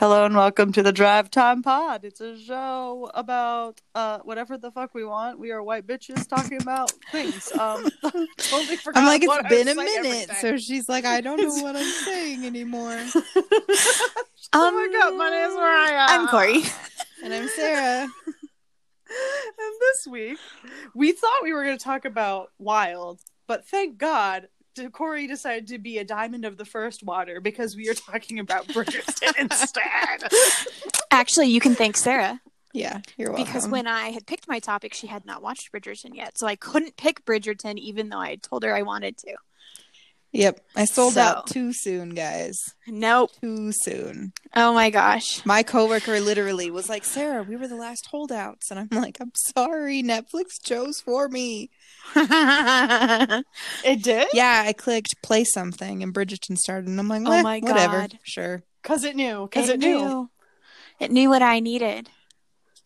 Hello and welcome to the Drive Time Pod. It's a show about uh whatever the fuck we want. We are white bitches talking about things. Um totally I'm like, it's been a minute. So she's like, I don't know what I'm saying anymore. oh my god, my name is Mariah. I'm Corey. And I'm Sarah. and this week we thought we were going to talk about Wild, but thank God Corey decided to be a diamond of the first water because we are talking about Bridgerton instead. Actually, you can thank Sarah Yeah, you're welcome. because when I had picked my topic, she had not watched Bridgerton yet, so I couldn't pick Bridgerton even though I had told her I wanted to. Yep, I sold So- out too soon, guys. Nope. Too soon. Oh my gosh. My coworker literally was like, Sarah, we were the last holdouts. And I'm like, I'm sorry, Netflix chose for me. It did? Yeah, I clicked play something and Bridgerton started. And I'm like, Oh "Eh, my whatever. God. Sure. Because it knew. Because it, knew. It knew what I needed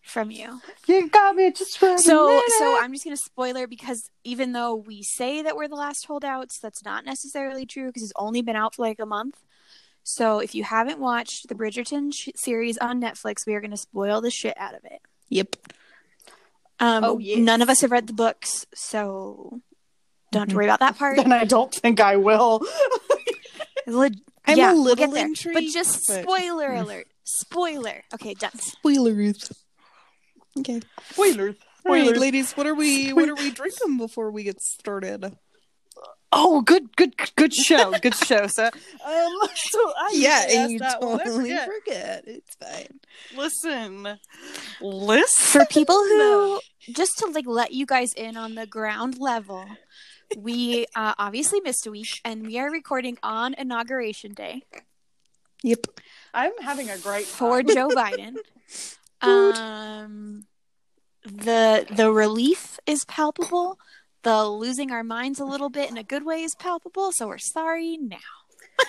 from you. You got me just for So so I'm just gonna spoiler because even though we say that we're the last holdouts, that's not necessarily true because it's only been out for like a month. So if you haven't watched the Bridgerton sh- series on Netflix, we are gonna spoil the shit out of it. Yep. Um, Oh, yes. none of us have read the books, so don't have to Mhm. worry about that part. then I don't think I will. Leg- I'm yeah, a little intrigued. but just but- spoiler alert. Spoiler. Okay, done. Spoilers. Okay. Spoilers. All right, Spoilers. ladies, what are we what are we drinking before we get started? Oh, good, good, good show. Good show, sir. Um, so I Yeah, usually ask you that one. Totally forget. forget. It's fine. Listen, listen. For people who just to like let you guys in on the ground level, we uh, obviously missed a week, and we are recording on inauguration day Yep. I'm having a great for. Joe Biden. Um, the the relief is palpable. The losing our minds a little bit in a good way is palpable. So we're sorry now.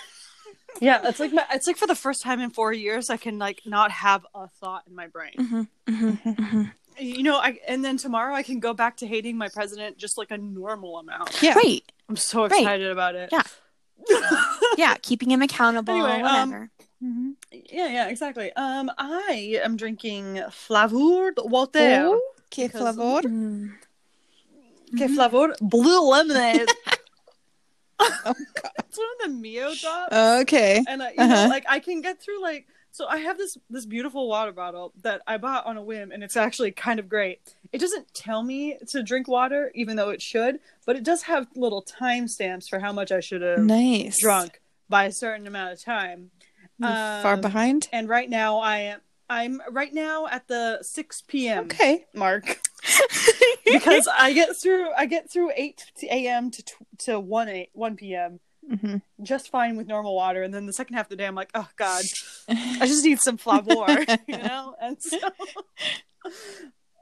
Yeah, it's like my, it's like for the first time in four years, I can like not have a thought in my brain. Mm-hmm, mm-hmm, mm-hmm. You know, I and then tomorrow I can go back to hating my president just like a normal amount. Yeah. Right. I'm so Right. excited about it. Yeah. Yeah, keeping him accountable. Anyway, um, whatever. Mm-hmm. yeah, yeah, exactly. Um, I am drinking Flavour Walter. Oh, que flavor. Mm. Okay, Flavour blue lemonade. Oh, God. it's one of the Mio drops. Okay. and uh, you know, Uh-huh. like I can get through like so I have this this beautiful water bottle that I bought on a whim and it's actually kind of great. It doesn't tell me to drink water even though it should, but it does have little timestamps for how much I should have Nice. drunk by a certain amount of time. You Far Um, behind. And right now I am I'm right now at the 6 p.m. Okay. mark because I get through I get through 8 a.m. to to 1 a, 1 p.m. hmm just fine with normal water and then the second half of the day I'm like, "Oh god, I just need some flavor, you know? And so,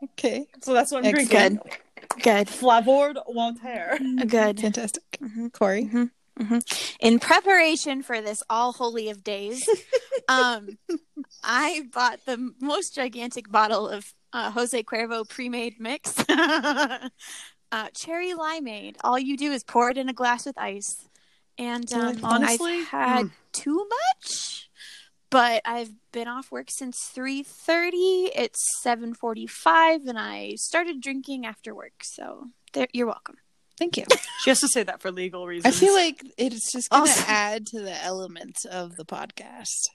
Okay. so that's what I'm Excellent. drinking. Good. Good. Flavored Water. Good. Fantastic. Mhm. Corey. In preparation for this all holy of days um i bought the most gigantic bottle of uh, jose cuervo pre-made mix. Uh, cherry limeade. All you do is pour it in a glass with ice. And um, Honestly, i've had mm. too much but i've been off work since 3.30 it's 7.45 and i started drinking after work. So there, you're welcome Thank you. She has to say that for legal reasons. I feel like it's just gonna Also- add to the elements of the podcast.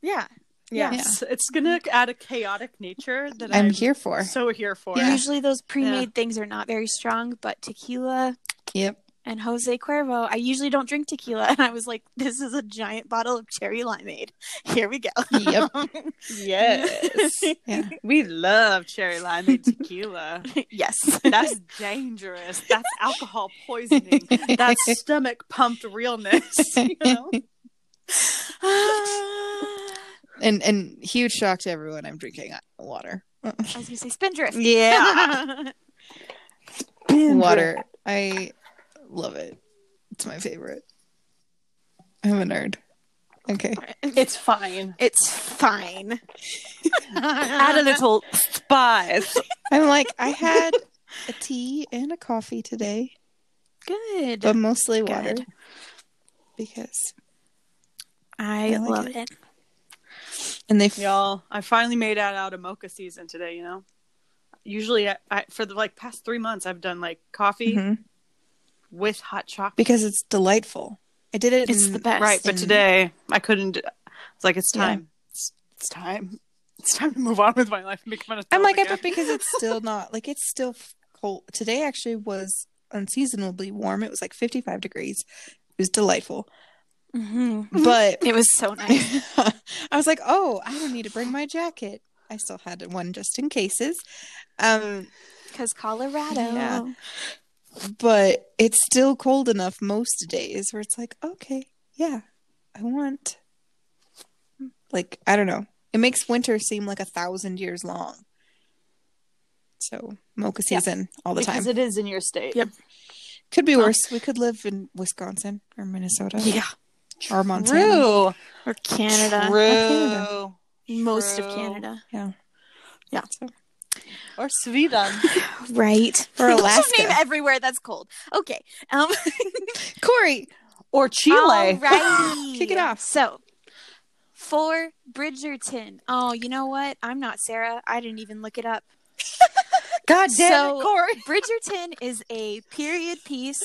yeah yes, it's gonna add a chaotic nature that I'm I'm, here for. so here for. Yeah. Usually those pre-made things are not very strong, but tequila Yep. And Jose Cuervo, I usually don't drink tequila, and I was like, "This is a giant bottle of cherry limeade. Here we go." Yep. Yes, Yeah. we love cherry limeade tequila. yes. That's dangerous. That's alcohol poisoning. That's stomach pumped realness. You know? And and huge shock to everyone. I'm drinking water. I was gonna say spindrift. Yeah. Water. I love it. It's my favorite. I'm a nerd. Okay. It's fine. it's fine. Add a little spice. I'm like I had a tea and a coffee today, good. but mostly water Good. because I, I like love it. it. And they f- Y'all, I finally made out out of mocha season today. You know, usually I, I for the like past three months I've done like coffee Mhm. With hot chocolate. because it's delightful. I did it. It's in- the best. Right, but in- today I couldn't. It's like it's Yeah. time. It's, it's time. It's time to move on with my life. and Make fun of. I'm myself like, I again. bet because it's still not like it's still cold. Today actually was unseasonably warm. It was like 55 degrees. It was delightful. hmm But It was so nice. I was like, oh, I don't need to bring my jacket. I still had one just in cases. Um, Because Colorado. Yeah. But it's still cold enough most days where it's like, okay, yeah, I want. Like, I don't know. It makes winter seem like a thousand years long. So, mocha Yeah. season all the because time. it is in your state. Yep. Could be Huh. worse. We could live in Wisconsin or Minnesota Yeah. or Montana. True. Or Canada. True. Canada. Most of Canada. Yeah. Yeah. So, Or Sweden. Right. Or Alaska. Name everywhere that's cold. Okay. Um Corey, Or Chile. Alrighty. Kick it off. So for Bridgerton. Oh, you know what? I'm not Sarah. I didn't even look it up. God damn So- it, Corey. Bridgerton is a period piece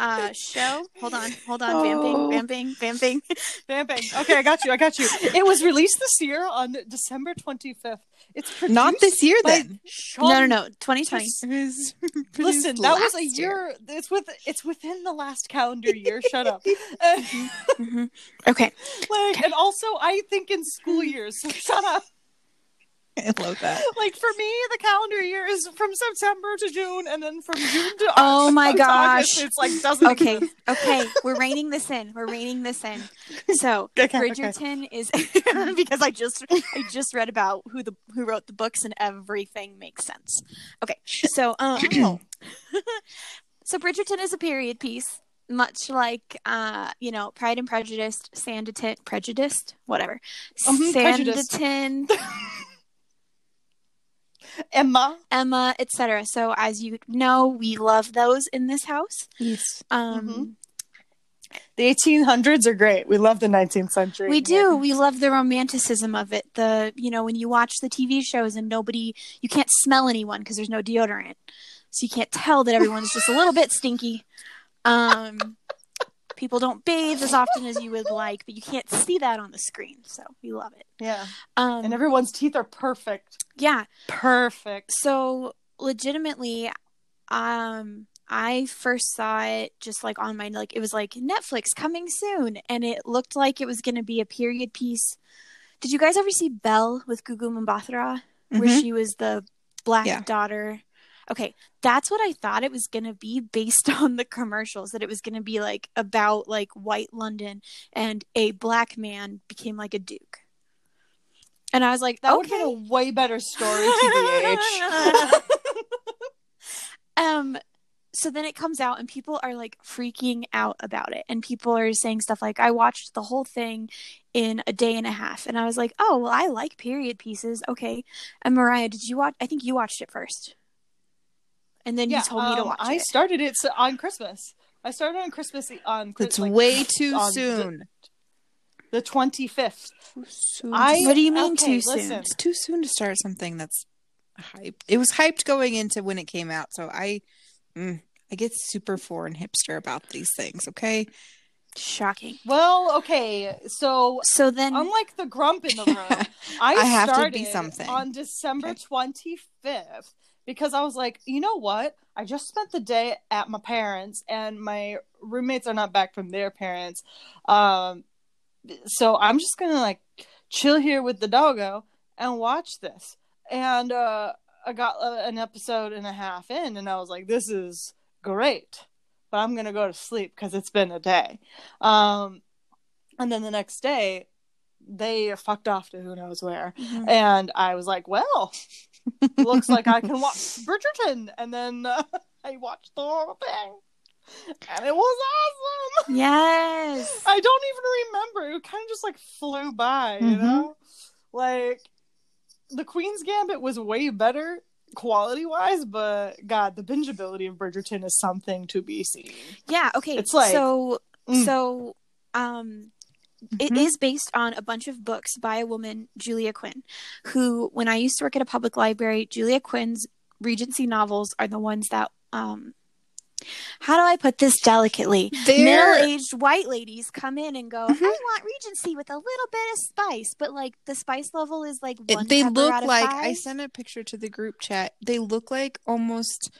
uh show. Hold on, hold on, Oh. vamping, vamping, vamping. Bam, bang. Okay, I got you. I got you. It was released this year on December 25th. It's produced not this year by then. Sean- No, no, no. 2020. It Listen, that was a last year. It's with. It's within the last calendar year. Shut up. Uh, hmm Okay. like, and also, I think in school years. So shut up. I love that. Like for me, the calendar year is from September to June, and then from June to August. Oh my to August, gosh. it's like doesn't. Okay. exist. Okay. We're reining this in. We're reining this in. So Okay, okay. Bridgerton is because I just I just read about who the who wrote the books and everything makes sense. Okay. So um so Bridgerton is a period piece. Much like, uh, you know, Pride and Prejudice, Sanditon, Prejudiced, whatever, Mhm, Sanditon, Emma. Emma, etc. So, as you know, we love those in this house. Yes. Um, Mhm. The 1800s are great. We love the 19th century. We do. We love the romanticism of it. The you know when you watch the TV shows and nobody, you can't smell anyone because there's no deodorant, so you can't tell that everyone's just a little bit stinky. Um, people don't bathe as often as you would like, but you can't see that on the screen. So we love it. Yeah, Um, and everyone's teeth are perfect. yeah. Perfect. So legitimately, um, I first saw it just like on my like it was like Netflix coming soon, and it looked like it was going to be a period piece. Did you guys ever see Belle with Gugu Mbatha, where Mhm. she was the black Yeah. daughter? Okay, that's what I thought it was going to be based on the commercials. That it was going to be like about like white London and a black man became like a duke. And I was like, That would okay. have been a way better story, TBH. um so then it comes out and people are like freaking out about it and people are saying stuff like i watched the whole thing in a day and a half and i was like oh well i like period pieces okay and mariah did you watch i think you watched it first and then you told me to um, watch I it I started it on Christmas. I started on Christmas on Chris- It's like, way too soon. The twenty fifth. I- what do you mean okay, too soon listen. it's too soon to start something that's hyped. It was hyped going into when it came out, so I, mm, I get super foreign hipster about these things. Okay, shocking Well, okay, so so then unlike the grump in the room, I, I have to started be something. on December Okay. twenty fifth because I was like, you know what? I just spent the day at my parents, and my roommates are not back from their parents. Um, so I'm just gonna like chill here with the doggo and watch this. And uh, I got uh, an episode and a half in, and I was like, this is great. But I'm gonna go to sleep because it's been a day. Um, and then the next day, they fucked off to who knows where. Mhm. And I was like, well, looks like I can watch Bridgerton. And then uh, I watched the whole thing. And it was awesome. yes I don't even remember. It kind of just like flew by, you Mhm. know? Like, the Queen's Gambit was way better quality wise, but God, the bingeability of Bridgerton is something to be seen. yeah okay It's like- so Mm. so um it Mhm. is based on a bunch of books by a woman, Julia Quinn, who, when I used to work at a public library, Julia Quinn's Regency novels are the ones that, um, how do I put this delicately? Middle-aged white ladies come in and go, Mhm. "I want Regency with a little bit of spice," but like the spice level is like It- they look like five. I sent a picture to the group chat. They look like almost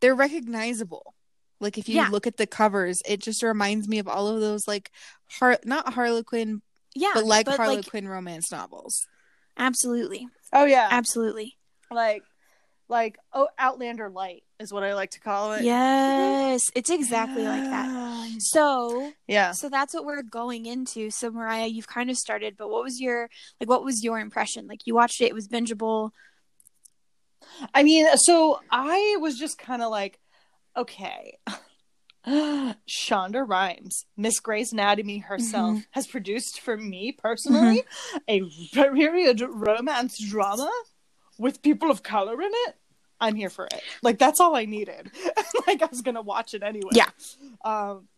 they're recognizable. Like if you Yeah. look at the covers, it just reminds me of all of those like har- not Harlequin, yeah, but like like, Harlequin romance novels. absolutely, Oh yeah, absolutely. like like oh Outlander light is what I like to call it. Yes, it's exactly like that. So, Yeah. so that's what we're going into. So, Mariah, you've kind of started, but what was your like? What was your impression? Like, you watched it; it was bingeable. I mean, so I was just kind of like, okay. Shonda Rhimes, Miss Grey's Anatomy herself, has produced for me personally a period romance drama with people of color in it. I'm here for it. Like that's all I needed. like I was gonna watch it anyway. Yeah. Um,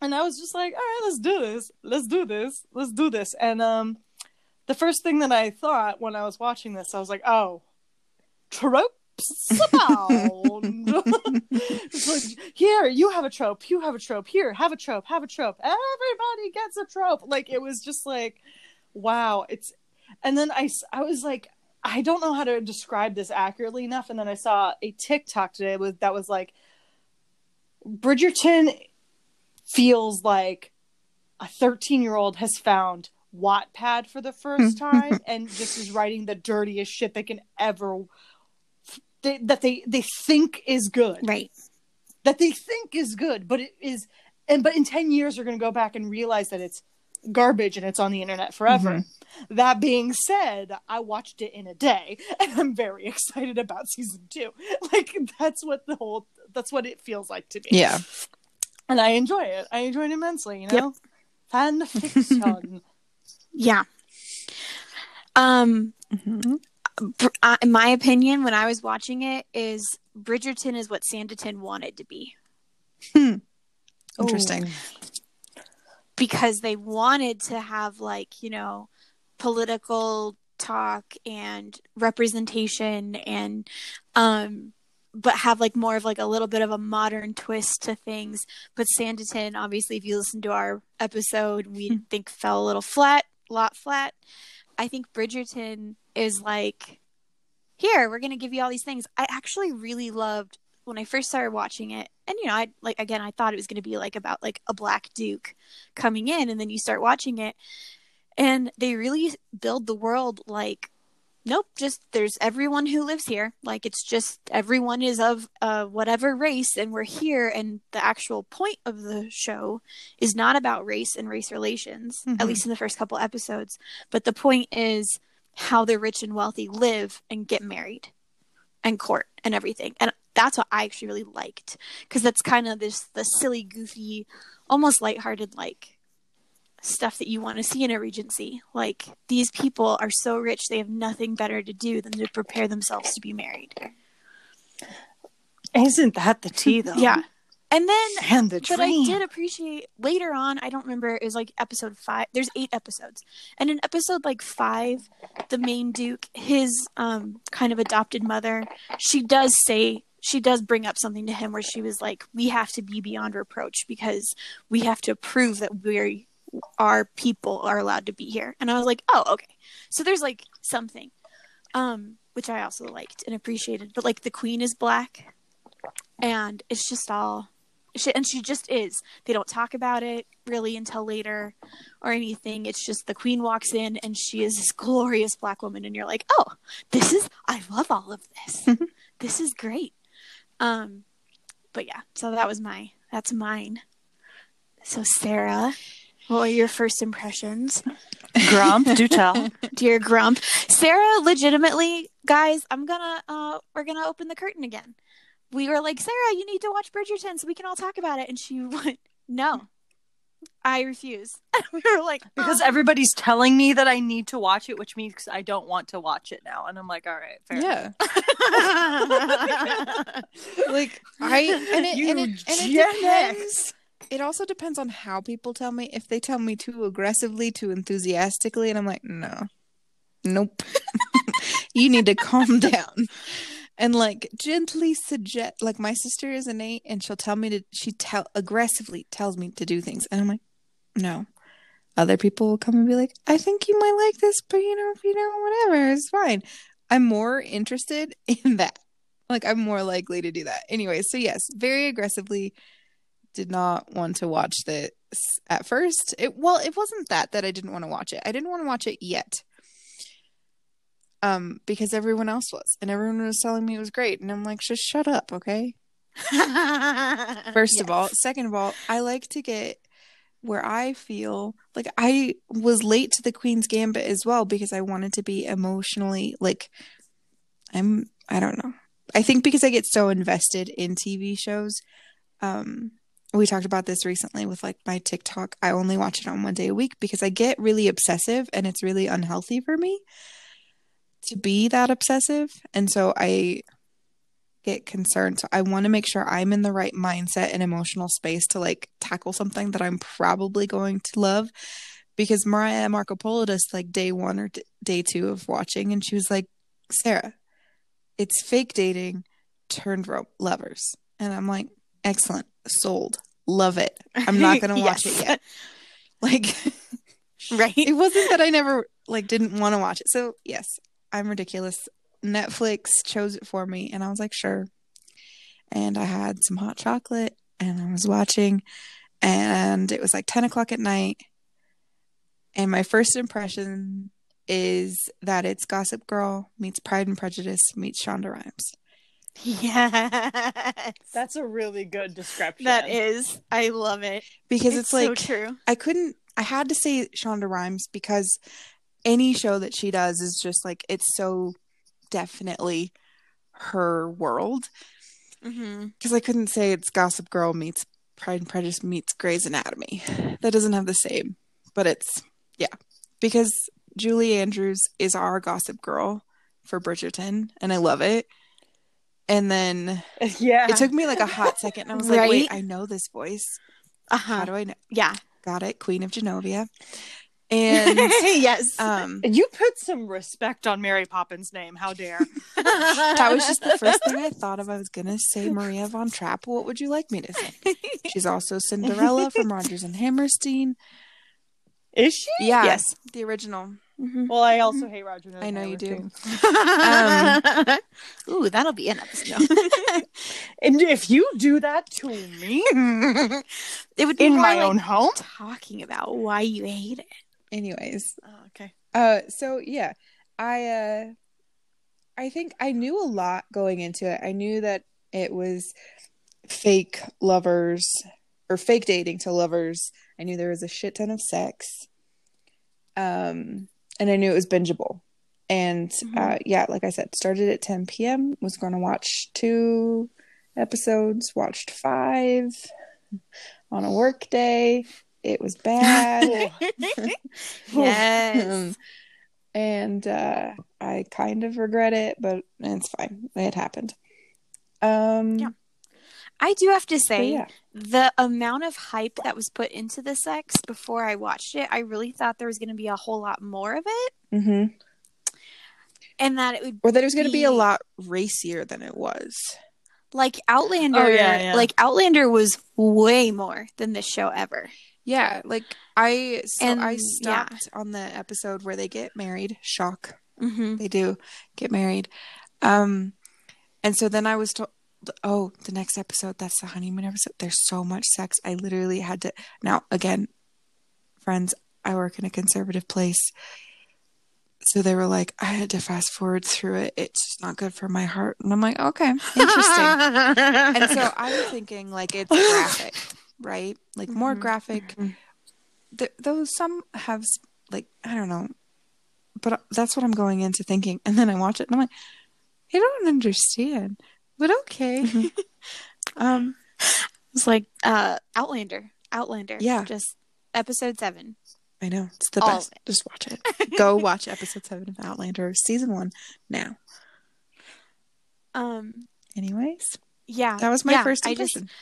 and I was just like, all right, let's do this. Let's do this. Let's do this. And um, the first thing that I thought when I was watching this, I was like, oh, tropes. like, here, you have a trope, you have a trope, here, have a trope, have a trope. Everybody gets a trope. Like it was just like, wow. It's and then I I was like, I don't know how to describe this accurately enough. And then I saw a TikTok today with that was like, Bridgerton feels like a 13 year old has found Wattpad for the first time and just is writing the dirtiest shit they can ever they, that they they think is good Right. that they think is good but it is and but in 10 years they're going to go back and realize that it's garbage and it's on the internet forever that being said i watched it in a day and i'm very excited about season two like that's what the whole that's what it feels like to me Yeah. and i enjoy it i enjoy it immensely you Yep. know fan fiction Yeah. Um, Mhm. Uh, in my opinion, when I was watching it, is Bridgerton is what Sanditon wanted to be. Interesting. because they wanted to have like you know political talk and representation and um but have like more of like a little bit of a modern twist to things. But sanditon obviously if you listen to our episode we Hmm. think fell a little flat a lot flat. I think bridgerton is like here we're gonna give you all these things i actually really loved when i first started watching it and you know i like again i thought it was gonna be like about like a black duke coming in and then you start watching it and they really build the world like nope just there's everyone who lives here like it's just everyone is of uh, whatever race and we're here and the actual point of the show is not about race and race relations Mhm. at least in the first couple episodes but the point is how the rich and wealthy live and get married and court and everything and that's what i actually really liked because that's kind of this the silly goofy almost lighthearted like stuff that you want to see in a regency. Like these people are so rich they have nothing better to do than to prepare themselves to be married. isn't that the tea though Yeah. And then and the but I did appreciate later on, I don't remember, it was like episode five. There's eight episodes. And in episode like five, the main Duke, his um kind of adopted mother, she does say she does bring up something to him where she was like, We have to be beyond reproach because we have to prove that we're our people are allowed to be here. And I was like, Oh, okay. So there's like something. Um, which I also liked and appreciated. But like the queen is black and it's just all she, and she just is. They don't talk about it really until later or anything. It's just the queen walks in and she is this glorious black woman, and you're like, oh, this is I love all of this. this is great. Um, but yeah, so that was my that's mine. So Sarah, what were your first impressions? grump do tell Dear Grump, Sarah, legitimately, guys, I'm gonna uh, we're gonna open the curtain again. We were like, Sarah, you need to watch Bridgerton so we can all talk about it, and she went, No, I refuse. we were like, because "Oh." everybody's telling me that I need to watch it, which means I don't want to watch it now. And I'm like, all right, fair. Yeah. Like I and it You and it, and it depends. It also depends on how people tell me. If they tell me too aggressively, too enthusiastically, and I'm like, no, nope. you need to calm down. And like gently suggest, like my sister is an eight, and she'll tell me to. She tell aggressively tells me to do things, and I'm like, no. Other people will come and be like, I think you might like this, but you know, if you know, whatever, it's fine. I'm more interested in that. Like I'm more likely to do that. Anyway, so yes, very aggressively did not want to watch this at first. It well, it wasn't that that I didn't want to watch it. I didn't want to watch it yet. Um, because everyone else was, and everyone was telling me it was great, and I'm like, just shut up, okay? First of all, second of all, I like to get where I feel like I was late to the Queen's Gambit as well because I wanted to be emotionally like I'm I don't know. I think because I get so invested in TV shows. Um we talked about this recently with like my TikTok. I only watch it on one day a week because I get really obsessive and it's really unhealthy for me to be that obsessive. And so I get concerned. So I want to make sure I'm in the right mindset and emotional space to like tackle something that I'm probably going to love. Because Mariah Marco Polo does like day one or d- day two of watching, and she was like, Sarah, it's fake dating turned ro- lovers. And I'm like, excellent, sold, love it. I'm not going to watch Yes. it yet. Like, right? it wasn't that I never like didn't want to watch it. So yes, I'm ridiculous. Netflix chose it for me, and I was like, sure. And I had some hot chocolate, and I was watching, and it was like 10 o'clock at night. And my first impression is that it's Gossip Girl meets Pride and Prejudice meets Shonda Rhimes. Yes. That's a really good description. That is. I love it. Because it's, so like true. I couldn't I had to say Shonda Rhimes because any show that she does is just like it's so definitely her world. Mm-hmm. Because I couldn't say it's Gossip Girl meets Pride and Prejudice meets Grey's Anatomy. That doesn't have the same, but it's yeah. Because Julie Andrews is our Gossip Girl for Bridgerton, and I love it. And then yeah. it took me like a hot second, and I was like, "Wait, I know this voice. Uh How do I know?" Yeah. Got it, Queen of Genovia. And yes. um, you put some respect on Mary Poppins' name. How dare? that was just the first thing I thought of. I was gonna say Maria von Trapp. What would you like me to say? She's also Cinderella from Rodgers and Hammerstein. Is she? Yeah, Yes. the original. Mhm. Well, I also hate Roger. And Hammerstein. I know you do. Um, Ooh, that'll be an episode. And if you do that to me it would be in more my like own home, talking about why you hate it. Anyways, oh, okay. uh, so yeah, I uh, I think I knew a lot going into it. I knew that it was fake lovers or fake dating to lovers. I knew there was a shit ton of sex. Um, and I knew it was bingeable. And uh, yeah, like I said, started at 10 p.m. Was going to watch two episodes. Watched five on a work day. It was bad. yes. Um, and uh, I kind of regret it, but it's fine. It happened. Um, Yeah. I do have to say, yeah. the amount of hype that was put into the sex before I watched it, I really thought there was going to be a whole lot more of it, hmm and that it would Or that it was going to be a lot racier than it was. like Outlander. Oh, yeah, yeah. Like Outlander was way more than this show ever. Yeah, like I so And, I yeah. stopped on the episode where they get married. Shock. Mm-hmm. They do get married. Um and so then I was told oh, the next episode, that's the honeymoon episode. There's so much sex. I literally had to now again, friends, I work in a conservative place. So they were like, I had to fast forward through it. It's not good for my heart. And I'm like, okay, interesting. and so I was thinking like it's graphic, right? Like more Mhm. graphic. Th- those some have like I don't know, but that's what I'm going into thinking. And then I watch it and I'm like, I don't understand, but okay. um, It's like uh Outlander. Outlander. Yeah. Just episode seven. I know it's the All best. Just watch it. Go watch episode seven of Outlander, season one now. Um Anyways, yeah. that was my yeah, first I just impression.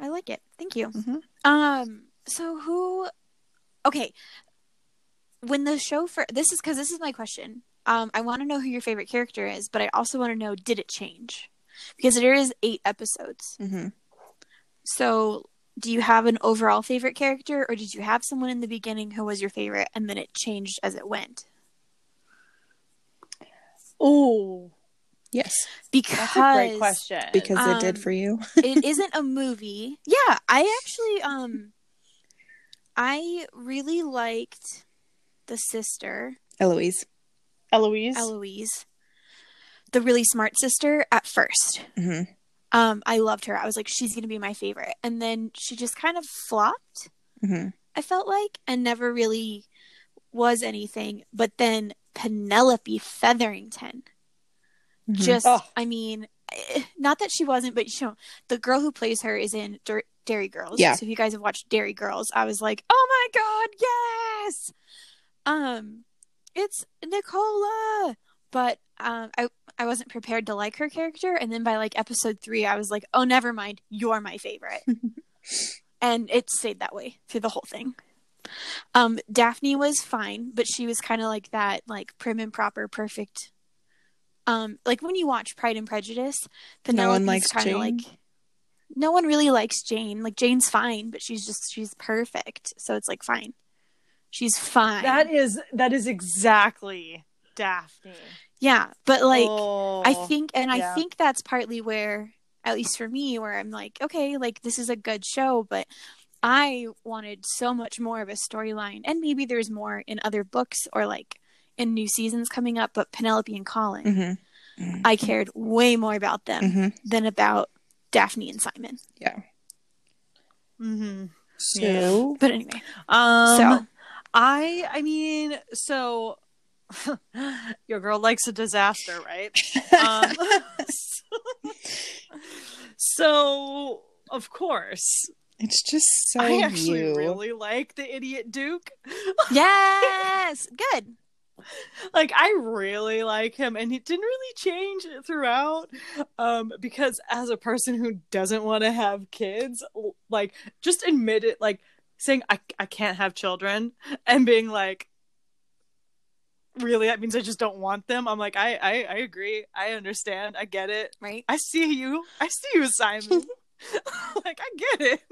I like it. Thank you. Mhm. Um. So who? Okay. When the show for this is because this is my question. Um, I want to know who your favorite character is, but I also want to know did it change? Because there is eight episodes. Mm-hmm. So, do you have an overall favorite character, or did you have someone in the beginning who was your favorite, and then it changed as it went? Oh, Yes, Because that's a great question. because it did Um, for you. it isn't a movie. Yeah, I actually um I really liked the sister, Eloise. Eloise. Eloise. The really smart sister at 1st hmm Um I loved her. I was like she's going to be my favorite. And then she just kind of flopped, hmm I felt like, and never really was anything. But then Penelope Featherington Mhm. just Oh. I mean, eh, not that she wasn't, but you know, the girl who plays her is in Dar- Derry Girls. Yeah. So if you guys have watched Derry Girls, I was like, oh my god, yes. Um, it's Nicola, but um, I I wasn't prepared to like her character, and then by like episode three, I was like, oh, never mind, you're my favorite, and it stayed that way through the whole thing. Um, Daphne was fine, but she was kind of like that, like prim and proper, perfect. Um, like when you watch Pride and Prejudice, No one likes kind of Jane? like no one really likes Jane. Like Jane's fine, but she's just she's perfect. So it's like fine. She's fine. That is that is exactly Daphne. yeah, but like Oh. I think and I think that's partly where at least for me where I'm like, okay, like this is a good show, but I wanted so much more of a storyline. And maybe there's more in other books or like in new seasons coming up, but Penelope and Colin, hmm I cared way more about them hmm than about Daphne and Simon. Yeah. Mm-hmm. So But anyway, Um, so I I mean, so your girl likes a disaster, right? um, so of course, it's just so I actually you. really like the idiot Duke. yes, good. like I really like him and he didn't really change throughout um because as a person who doesn't want to have kids like just admit it like saying I I can't have children and being like really? That means I just don't want them? I'm like I I, I agree. I understand. I get it. Right? I see you. I see you Simon. Like I get it.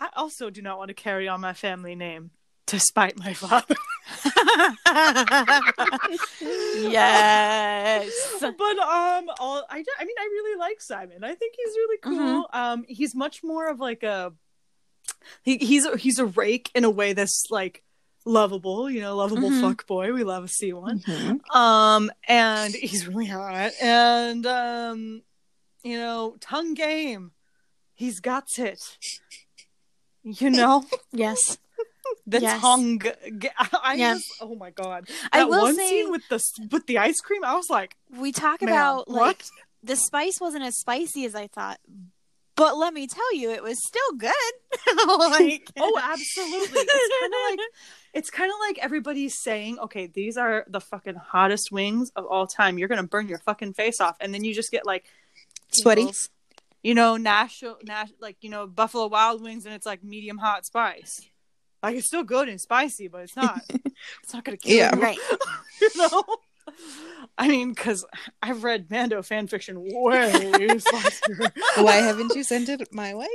I also do not want to carry on my family name despite my father. Yes. but um all I, I mean i really like simon. I think he's really cool. Um he's much more of like a he, he's a, he's a rake in a way that's like lovable you know lovable Mhm. fuck boy. We love to see one. Mhm. um and he's really hot. And um you know tongue game. He's got it. You know? Yes. The Yes. tongue I Yeah. just oh my god I that will one say- scene with the with the ice cream i was like We talk about what? like the spice wasn't as spicy as I thought. But let me tell you, it was still good. like Oh, absolutely. It's kind of like it's kind of like everybody's saying, "Okay, these are the fucking hottest wings of all time. You're gonna burn your fucking face off," and then you just get like Sweaty. You know, national, Nash, like you know, Buffalo Wild Wings, and it's like medium hot spice. Like it's still good and spicy, but it's not. it's not gonna kill Yeah. you. right. you know. I mean, because I've read Mando fan fiction way spicier. Why haven't you sent it my way?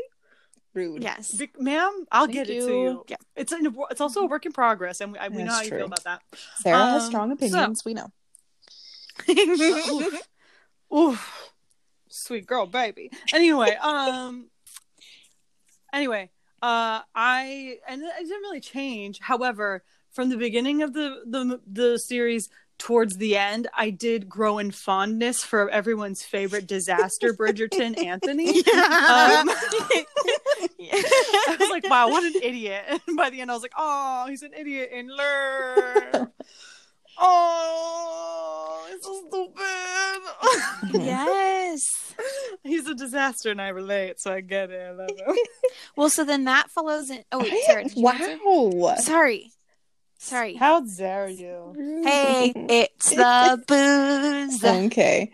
Rude. Yes. Be- ma'am, I'll Thank get it to you. you. Yeah. It's an, it's also a work in progress, and we, I, we know That's how you true. feel about that. Sarah has Um, strong so- opinions. We know. Oof. Oof. Sweet girl, baby. Anyway, um, anyway, uh, I and it didn't really change. However, from the beginning of the the the series towards the end, I did grow in fondness for everyone's favorite disaster, Bridgerton Anthony. Um, I was like, wow, what an idiot. And by the end, I was like, oh, he's an idiot in love. oh, it's so stupid. yes. he's a disaster and I relate, so I get it. I love him. Well, so then that follows in. Oh, wait, Sarah, did wow. Sorry. Sorry. How dare you? Hey, it's the booze. Okay.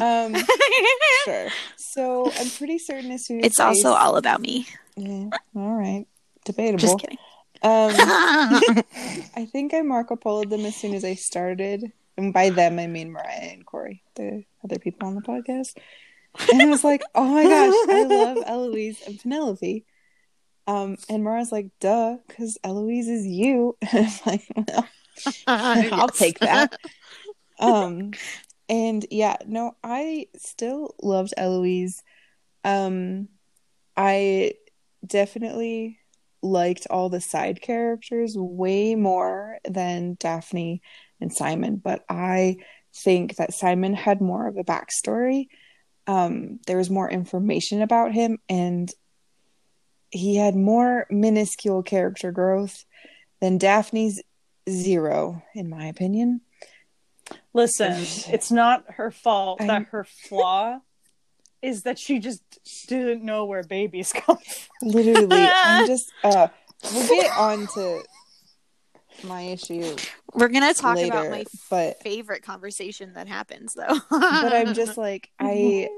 Um, sure. So I'm pretty certain as soon as it's also all about me. Yeah, all right, debatable. Just kidding. Um, I think I Marco Polo'd them as soon as I started. And by them, I mean Mariah and Corey, the other people on the podcast. And I was like, oh my gosh, I love Eloise and Penelope. Um, and Mara's like, duh, because Eloise is you. And I'm like, well, I'll take that. Um, and yeah, no, I still loved Eloise. Um, I definitely liked all the side characters way more than Daphne and Simon, but I think that Simon had more of a backstory. Um, there was more information about him, and he had more minuscule character growth than Daphne's zero, in my opinion. Listen, it's not her fault I'm- that her flaw is that she just didn't know where babies come from. Literally, I'm just uh we'll get on to my issue We're gonna talk later, about my but favorite conversation that happens though. but I'm just like I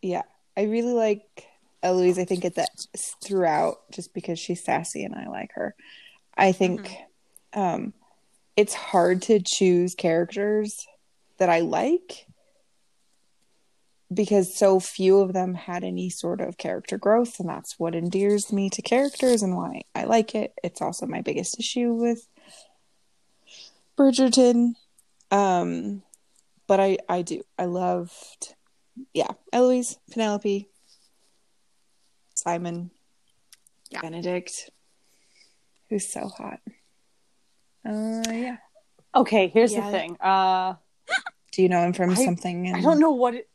yeah, I really like Eloise. I think it that throughout just because she's sassy and I like her. I think um it's hard to choose characters that I like because so few of them had any sort of character growth and that's what endears me to characters and why I like it. It's also my biggest issue with Bridgerton. Um but I I do. I loved yeah, Eloise, Penelope, Simon, Yeah. Benedict, who's so hot. Uh, yeah. Okay, here's Yeah. the thing. Uh, Do you know him from I- something? In... I don't know what it.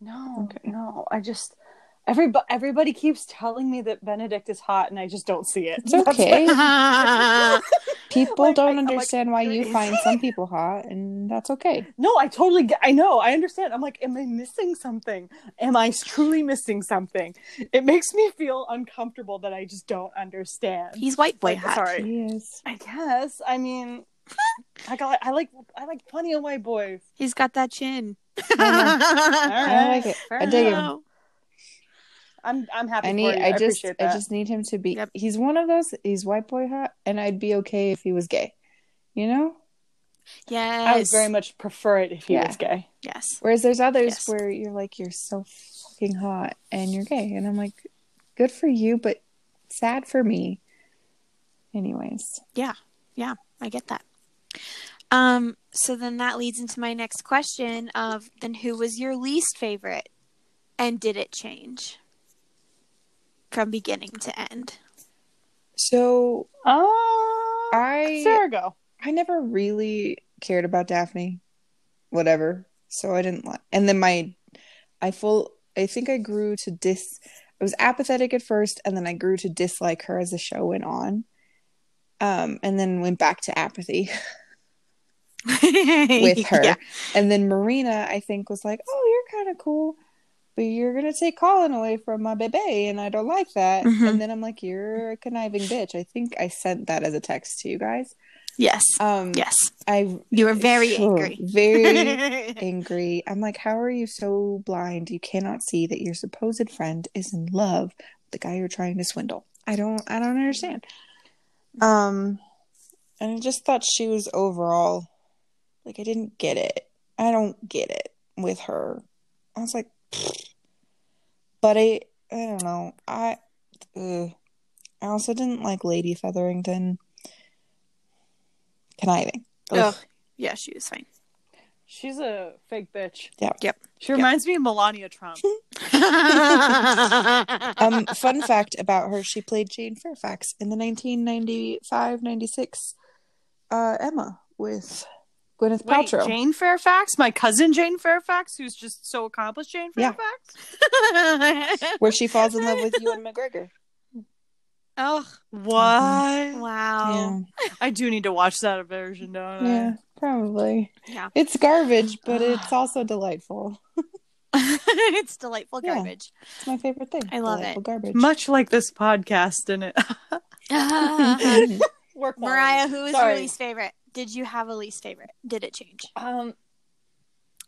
No, Okay. no. I just everybody everybody keeps telling me that Benedict is hot, and I just don't see it. It's That's okay. why- People Like, don't I- I'm like, understand why you find some people hot, and that's okay. No, I totally get. I know. I understand. I'm like, am I missing something? Am I truly missing something? It makes me feel uncomfortable that I just don't understand. He's white boy like, hot. sorry. He is. I guess. I mean, I got. I like. I like plenty of white boys. He's got that chin. I like it. fair I dig him. Enough. I'm. I'm happy I for need. you. I I, just. appreciate I just need him to be. Yep. He's one of those. He's white boy hot, and I'd be okay if he was gay. You know. Yes. I would very much prefer it if he Yeah. was gay. Yes. Whereas there's others Yes. where you're like, you're so fucking hot, and you're gay, and I'm like, good for you, but sad for me. Anyways, Yeah. Yeah. I get that. Um, so then that leads into my next question of then who was your least favorite and did it change from beginning to end? so Oh, I Sarah, go. I never really cared about Daphne, whatever. So I didn't like. And then my, I full. I think I grew to dis. I was apathetic at first, and then I grew to dislike her as the show went on. Um, and then went back to apathy with her. Yeah. And then Marina, I think, was like, "Oh, you're kind of cool, but you're gonna take Colin away from my baby, and I don't like that." Mhm. And then I'm like, "You're a conniving bitch." I think I sent that as a text to you guys. Yes. Um, Yes. I You were very Oh, angry. very angry. I'm like, how are you so blind? You cannot see that your supposed friend is in love with the guy you're trying to swindle. I don't I don't understand. Um and I just thought she was overall like I didn't get it. I don't get it with her. I was like but I I don't know. I ugh. I also didn't like Lady Featherington conniving. Ugh. Yeah, she was fine. She's a fake bitch. Yeah. Yep. She reminds me of Melania Trump. um, fun fact about her: she played Jane Fairfax in the 1995-96 uh, Emma with Gwyneth Wait, Paltrow. Jane Fairfax, my cousin Jane Fairfax, who's just so accomplished. Jane Yeah. Fairfax. where she falls in love with Ewan McGregor. oh, What? wow. I do need to watch that version, don't Yeah, I? yeah, probably. Yeah. It's garbage, but it's also delightful. it's delightful Yeah. garbage. It's my favorite thing. I love delightful it. Garbage. Much like this podcast, in it. Work Mariah, who is Sorry. your least favorite? Did you have a least favorite? Did it change? Um,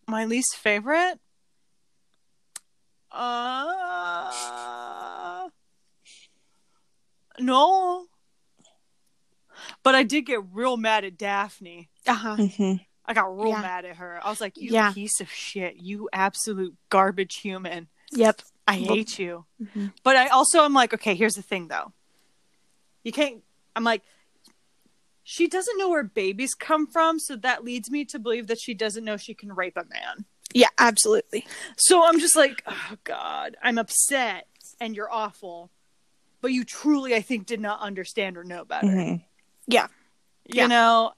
My least favorite? Uh No. But I did get real mad at Daphne. Uh huh. Mhm. I got real Yeah. mad at her. I was like, "You Yeah. piece of shit. You absolute garbage human. Yep. I hate you." Mhm. But I also am like, "Okay, here's the thing though. You can't I'm like she doesn't know where babies come from, so that leads me to believe that she doesn't know she can rape a man. Yeah, absolutely. So I'm just like, oh god, I'm upset and you're awful. But you truly, I think, did not understand or know better. Mhm. Yeah. You Yeah. know,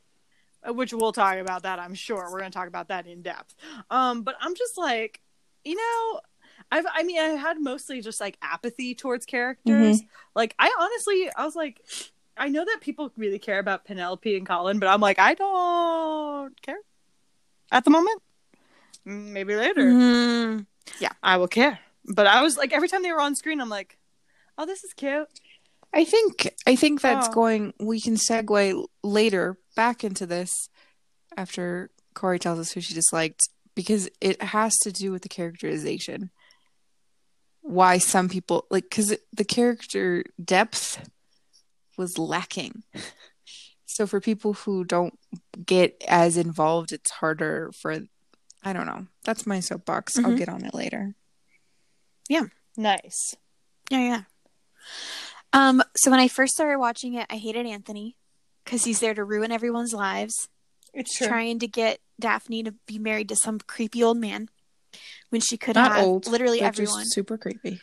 which we'll talk about that, I'm sure. We're gonna talk about that in depth. Um, but I'm just like, you know, I've I mean, I had mostly just like apathy towards characters. Like I honestly I was like I know that people really care about Penelope and Colin, but I'm like, I don't care at the moment. Mm, Maybe later. Mm. Yeah, I will care. But I was like, every time they were on screen, I'm like, oh, this is cute. I think I think that's Oh. going. We can segue later back into this after Corey tells us who she disliked because it has to do with the characterization. Why some people like because the character depth was lacking. So for people who don't get as involved, it's harder for. I don't know. That's my soapbox. I'll Mhm. get on it later. Yeah. Nice. Yeah, yeah. Um, so when I first started watching it, I hated Anthony because he's there to ruin everyone's lives, It's trying to get Daphne to be married to some creepy old man when she could Not have old, literally everyone. super creepy,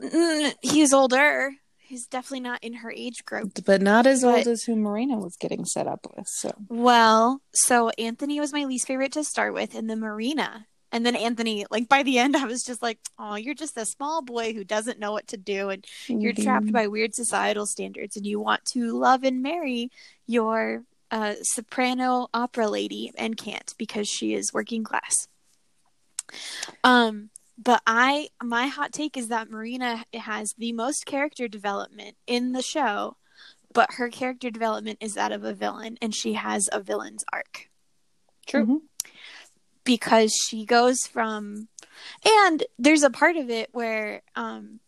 Mm, he's older. He's definitely not in her age group. but not as old as who Marina was getting set up with. So Well, so Anthony was my least favorite to start with, and then Marina. And then Anthony, like by the end, I was just like, oh, you're just a small boy who doesn't know what to do. And you're trapped by weird societal standards and you want to love and marry your uh, soprano opera lady and can't because she is working class um but i my hot take is that marina has the most character development in the show but her character development is that of a villain and she has a villain's arc True. Mhm. because she goes from and there's a part of it where um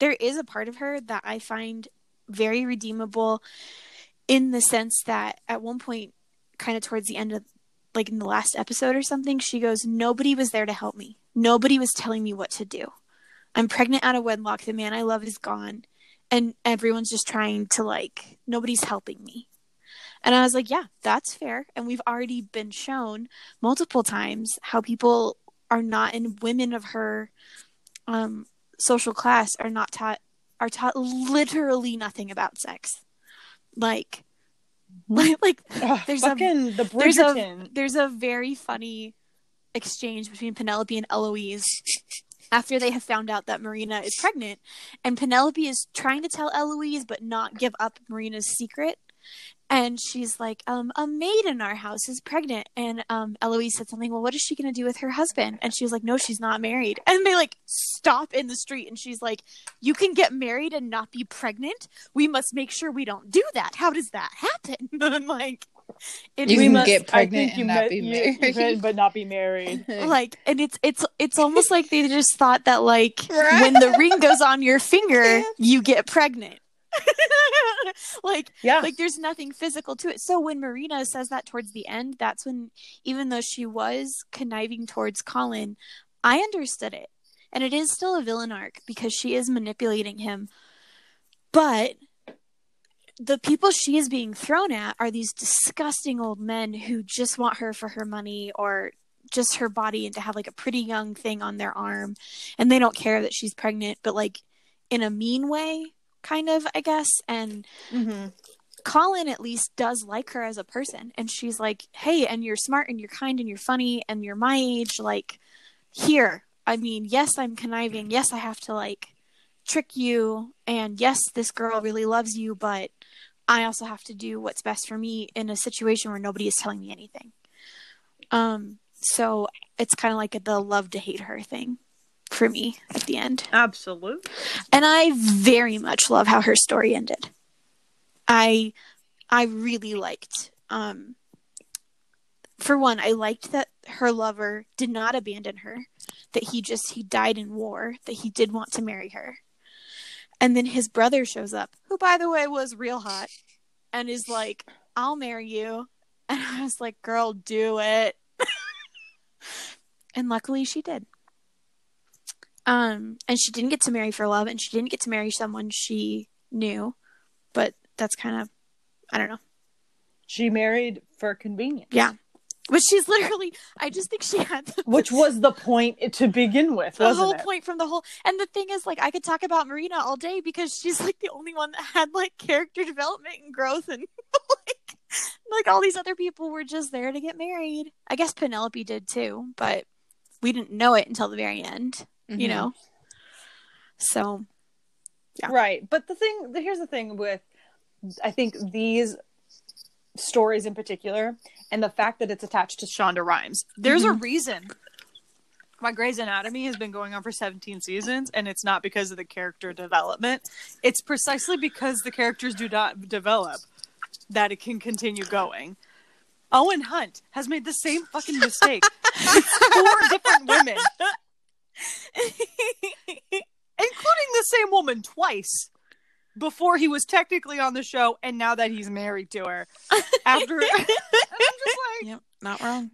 there is a part of her that I find very redeemable in the sense that at one point kind of towards the end of like in the last episode or something she goes nobody was there to help me nobody was telling me what to do. I'm pregnant out of wedlock. The man i love is gone. And everyone's just trying to like nobody's helping me. And i was like yeah that's fair. And we've already been shown multiple times how people are not and women of her um social class are not taught are taught literally nothing about sex. Like like, like There's a- the there's a- there's a very funny exchange between Penelope and Eloise after they have found out that Marina is pregnant, and Penelope is trying to tell Eloise but not give up Marina's secret. And she's like, um, a maid in our house is pregnant. And um, Eloise said something, well, what is she going to do with her husband? And she was like, no, she's not married. And they like stop in the street. And she's like, you can get married and not be pregnant. We must make sure we don't do that. How does that happen? and like, it You We can must- get pregnant and not met- be married. you but not be married. like and it's it's it's almost like they just thought that like when the ring goes on your finger you get pregnant like Yeah. like there's nothing physical to it so when marina says that towards the end that's when even though she was conniving towards colin i understood it and it is still a villain arc because she is manipulating him but the people she is being thrown at are these disgusting old men who just want her for her money or just her body and to have like a pretty young thing on their arm. And they don't care that she's pregnant but like in a mean way kind of i guess. And hmm colin at least does like her as a person. And she's like hey and you're smart and you're kind and you're funny and you're my age. Like here i mean yes i'm conniving. Yes i have to like trick you. And yes this girl really loves you but i also have to do what's best for me in a situation where nobody is telling me anything um so it's kind of like the love to hate her thing for me at the end Absolutely. and I very much love how her story ended. I I really liked um for one, I liked that her lover did not abandon her, that he just he died in war, that he did want to marry her. And then his brother shows up, who by the way was real hot, and is like, "I'll marry you." And I was like, "Girl, do it." and luckily she did. Um, and she didn't get to marry for love, and she didn't get to marry someone she knew, but that's kind of, I don't know. She married for convenience. Yeah. But she's literally, I just think she had the, Which was the point to begin with, the whole it? point from the whole. And the thing is, like, I could talk about Marina all day because she's like the only one that had like character development and growth, and like, like all these other people were just there to get married. I guess Penelope did too, but we didn't know it until the very end, you Mhm. know? So, Yeah. Right. But the thing, here's the thing with, I think these stories in particular, and the fact that it's attached to Shonda Rhimes. There's a mhm. reason why Grey's Anatomy has been going on for 17 seasons, and it's not because of the character development. It's precisely because the characters do not develop that it can continue going. Owen Hunt has made the same fucking mistake. Four different women, including the same woman twice before he was technically on the show and now that he's married to her. After and i'm just like Yep, not wrong.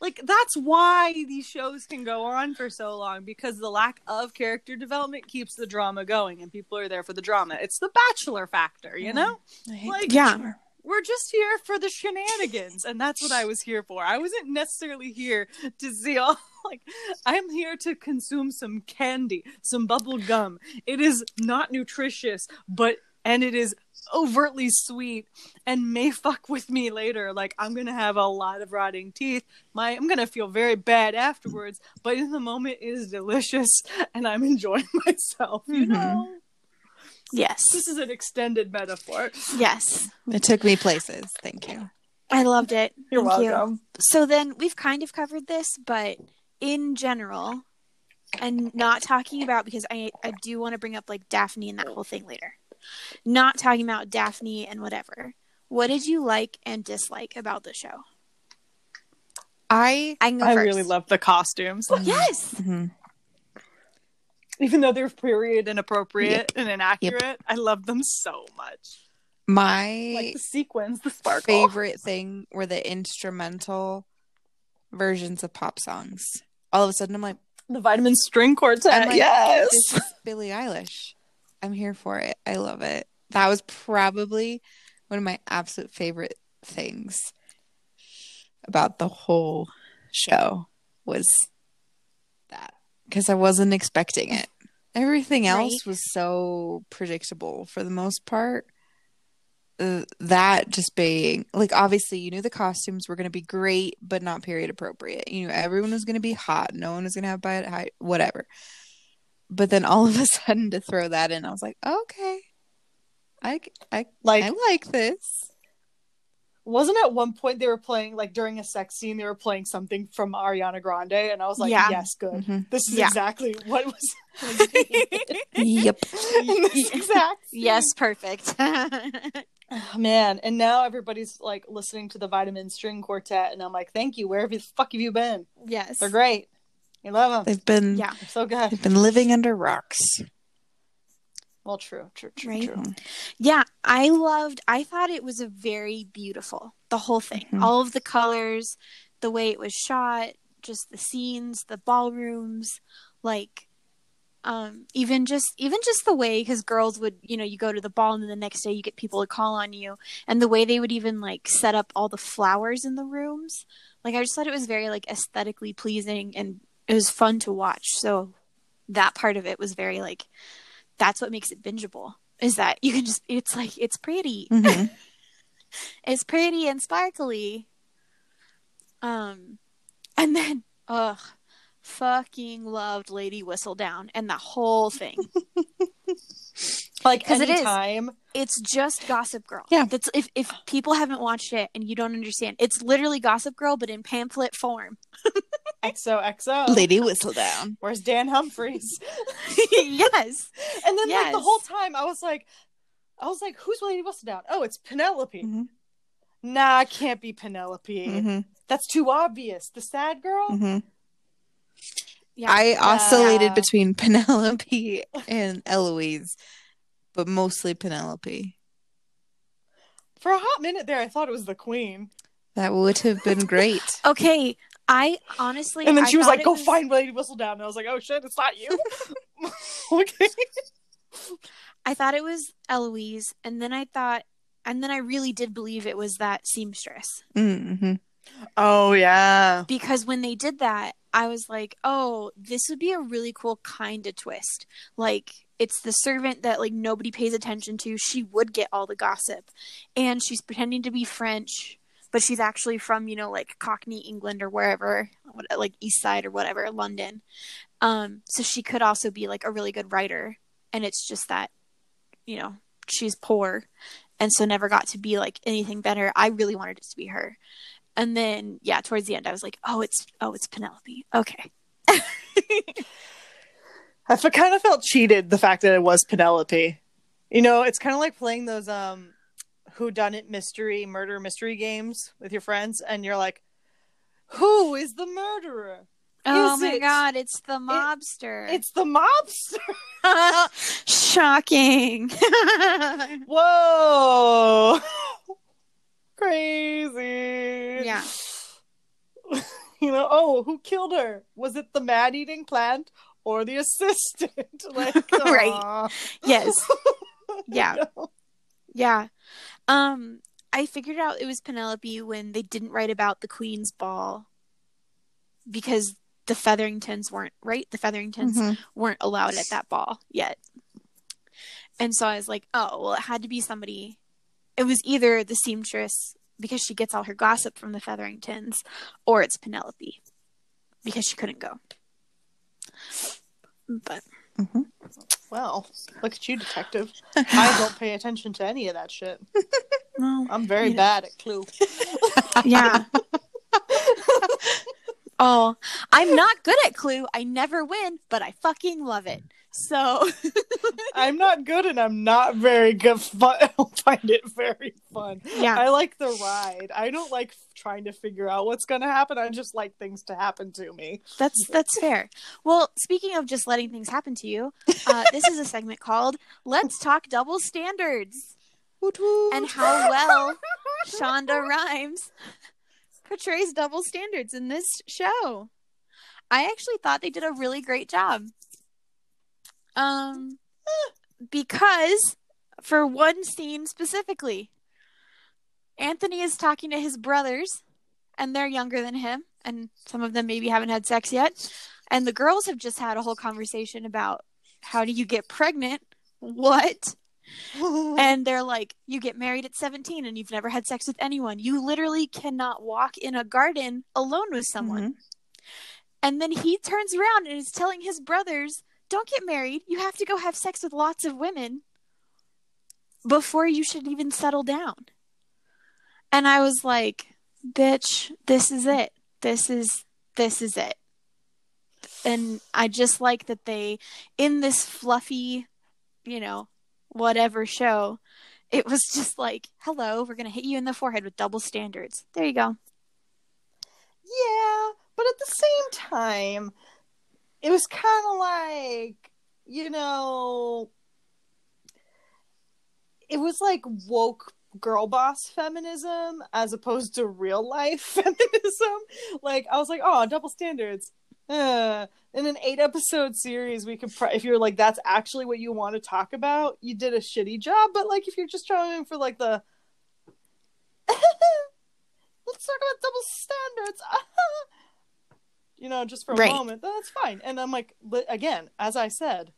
like that's why these shows can go on for so long because the lack of character development keeps the drama going and people are there for the drama. It's the bachelor factor you mm-hmm. know? I hate Like- Yeah. we're just here for the shenanigans and that's what i was here for. I wasn't necessarily here to see all like i'm here to consume some candy some bubble gum it is not nutritious but and it is overtly sweet and may fuck with me later like i'm gonna have a lot of rotting teeth my i'm gonna feel very bad afterwards but in the moment it is delicious and i'm enjoying myself you Mhm. know yes. this is an extended metaphor Yes. It took me places. Thank you. I loved it. you're Thank you. welcome So then we've kind of covered this, but in general, and not talking about because I I do want to bring up like Daphne and that whole thing later. Not talking about Daphne and whatever. What did you like and dislike about the show? I I I really love the costumes. Yes. Mhm. Even though they're period inappropriate and inaccurate, I love them so much. my Like the sequins, the sparkle. favorite thing were the instrumental versions of pop songs. All of a sudden, I'm like, The vitamin string quartet. I'm like, yes. this is Billie Eilish. I'm here for it. I love it. That was probably one of my absolute favorite things about the whole show was that because I wasn't expecting it. Everything else Right. was so predictable for the most part. Uh, that just being like obviously you knew the costumes were going to be great but not period appropriate you knew everyone was going to be hot no one was going to have bad height whatever but then all of a sudden to throw that in i was like okay i i like, i like this wasn't at one point they were playing, like during a sex scene, they were playing something from Ariana Grande, and I was like, Yeah. yes, good. Mhm. This is Yeah. exactly what was. yep in this exact yes, perfect. Oh, man. And now everybody's like listening to the vitamin string quartet, and I'm like, thank you. Where the fuck have you been? yes. They're great. You love them. they've been Yeah. They're so good. they've been living under rocks Well, true, true, true, Right. true. Yeah, I loved I thought it was a very beautiful. The whole thing. Mhm. All of the colors, the way it was shot, just the scenes, the ballrooms, like um even just even just the way cuz girls would, you know, you go to the ball and then the next day you get people to call on you and the way they would even like set up all the flowers in the rooms. Like I just thought it was very like aesthetically pleasing and it was fun to watch. So that part of it was very like that's what makes it bingeable is that you can just it's like it's pretty mm-hmm. it's pretty and sparkly um and then ugh fucking loved lady whistledown and the whole thing Like 'Cause it is. anytime. it's just gossip girl Yeah. that's if if people haven't watched it and you don't understand it's literally gossip girl but in pamphlet form XOXO. lady whistledown Where's Dan Humphreys? yes And then like the whole time I was like I was like, who's Lady Whistledown? Oh, it's Penelope. Mhm. Nah, it can't be Penelope. Mhm. That's too obvious. The sad girl. Mhm. Yeah. I oscillated Yeah. between Penelope and Eloise, but mostly Penelope. For a hot minute there, I thought it was the queen, That would have been great. okay. I honestly. and then I she was like, it "Go find Lady Whistledown." And I was like, "Oh shit, it's not you." okay. I thought it was Eloise, and then I thought, and then I really did believe it was that seamstress Mm-hmm. Oh yeah. because when they did that, I was like, oh, this would be a really cool kind of twist. Like it's the servant that like nobody pays attention to. She would get all the gossip, and she's pretending to be French, but she's actually from you know like Cockney England or wherever, like East Side or whatever, London. Um, so she could also be like a really good writer, and it's just that, you know, she's poor, and so never got to be like anything better. I really wanted it to be her, and then yeah, towards the end, I was like, oh, it's oh, it's Penelope. Okay. I kind of felt cheated the fact that it was Penelope. You know, it's kind of like playing those um who done it mystery murder mystery games with your friends and you're like who is the murderer? Oh Is my it- god, it's the mobster. It's the mobster. shocking. Whoa. Crazy. yeah. You know, oh, who killed her? Was it the man eating plant or the assistant? Like Right. Yes. Yeah. You know? Yeah. Um I figured out it was Penelope when they didn't write about the Queen's ball because the Featheringtons weren't right. The Featheringtons Mhm. weren't allowed at that ball yet. And so I was like, oh, well, it had to be somebody. It was either the seamstress because she gets all her gossip from the Featheringtons, or it's Penelope because she couldn't go. But mm-hmm. Well, look at you, detective. I don't pay attention to any of that shit. well, I'm very You know. bad at Clue. yeah. oh, I'm not good at Clue. I never win, but I fucking love it. So I'm not good and I'm not very good. Fun. I don't find it very fun. yeah, I like the ride. I don't like trying to figure out what's going to happen. I just like things to happen to me. that's that's fair. Well, speaking of just letting things happen to you, uh, this is a segment called "Let's Talk Double Standards" and how well Shonda Rhimes portrays double standards in this show. I actually thought they did a really great job. Um because for one scene specifically, Anthony is talking to his brothers and they're younger than him and some of them maybe haven't had sex yet. And the girls have just had a whole conversation about how do you get pregnant? What? and they're like, you get married at 17 and you've never had sex with anyone. You literally cannot walk in a garden alone with someone. And then he turns around and is telling his brothers, don't get married. You have to go have sex with lots of women before you should even settle down. And I was like, bitch, this is it. This is this is it. And I just like that they in this fluffy, you know, whatever show, it was just like, hello, we're going to hit you in the forehead with double standards. There you go. Yeah, but at the same time, it was kind of like, you know, it was like woke girl boss feminism as opposed to real life feminism. Like, I was like, oh, double standards. Uh, in an eight episode series, we could, if you're like, that's actually what you want to talk about, you did a shitty job. But like, if you're just trying for like the, let's talk about double standards. you know, just for a Right. moment, that's fine. And I'm like, but again, as I said,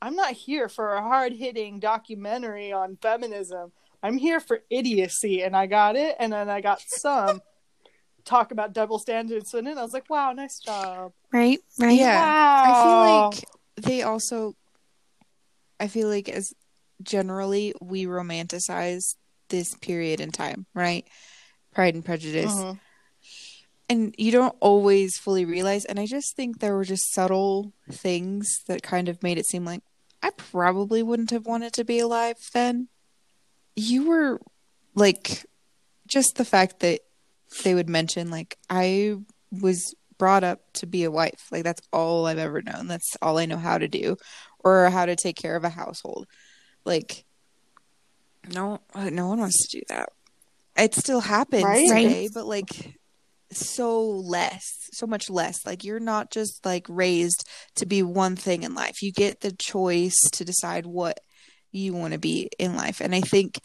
I'm not here for a hard hitting documentary on feminism. I'm here for idiocy, and I got it, and then I got some talk about double standards. And then I was like, wow, nice job. Right? Right? Yeah. Wow. I feel like they also I feel like as generally we romanticize this period in time, right? Pride and Prejudice. Mhm. And you don't always fully realize and I just think there were just subtle things that kind of made it seem like I probably wouldn't have wanted to be alive then. You were like just the fact that they would mention like I was brought up to be a wife. Like that's all I've ever known. That's all I know how to do or how to take care of a household. Like no no one wants to do that. It still happens Right? today, but like so less, so much less. Like you're not just like raised to be one thing in life. You get the choice to decide what you want to be in life. And I think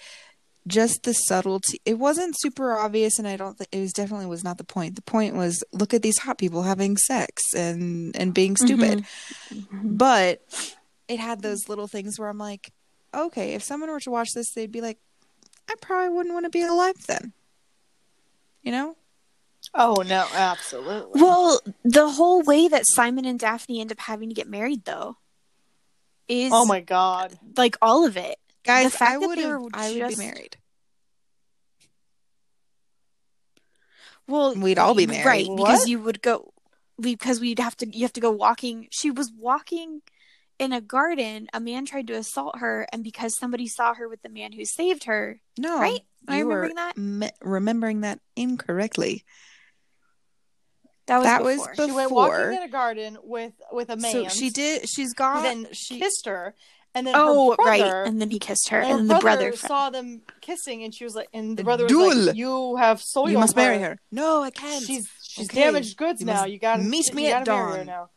just the subtlety it wasn't super obvious and I don't think it was definitely was not the point. The point was look at these hot people having sex and and being mm-hmm. stupid. Mm-hmm. But it had those little things where I'm like, okay, if someone were to watch this, they'd be like, I probably wouldn't want to be alive then. You know? Oh no, absolutely. Well, the whole way that Simon and Daphne end up having to get married, though, is oh my god. like all of it. Guys, the fact I that would they have were I would just- be married. Well, We'd all be married. right? Because you would go because we'd have to. You have to go walking. She was walking in a garden. A man tried to assault her, and because somebody saw her with the man who saved her, No. Right? Am I you were remembering that? me- remembering that incorrectly. That was That was before. before- She went walking in a garden with with a man. So she did she's who got then she kissed her, and then oh, brother, right. And then he kissed her, and and, her then the brother brother. saw them kissing, and she was like, and the A brother was duel. like, "You have soiled you must marry her. No, I can't. She's she's Okay. damaged goods You now. You got to meet me at gotta dawn." now.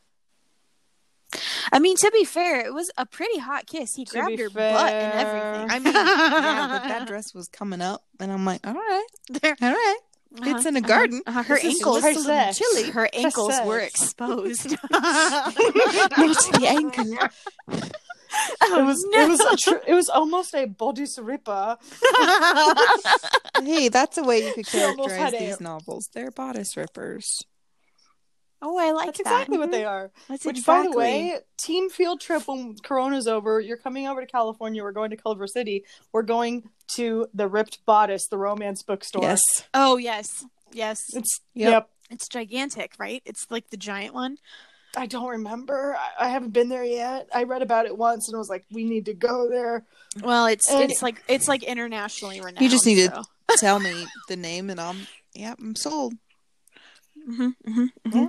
I mean, to be fair, it was a pretty hot kiss. He To grabbed be her butt and everything. I mean, yeah, but that dress was coming up, and I'm like, all right, all right. It's in a garden. Uh-huh. Her ankles, just a little chilly. her ankles were exposed. Not the ankle. Oh, It was it was a tr- it was almost a bodice ripper. Hey, that's a way you could characterize these novels. They're bodice rippers. Oh, I like That's that. exactly what they are. That's Which, exactly. by the way, team field trip when Corona's over, you're coming over to California. We're going to Culver City. We're going to the Ripped Bodice, the romance bookstore. Yes. Oh yes, yes. It's Yep. yep. It's gigantic, right? It's like the giant one. I don't remember. I, I haven't been there yet. I read about it once and I was like, we need to go there. Well, it's And- it's like it's like internationally renowned. You just need to- Tell me the name, and I'm yeah, I'm sold. Mhm, mhm, mhm. Yeah.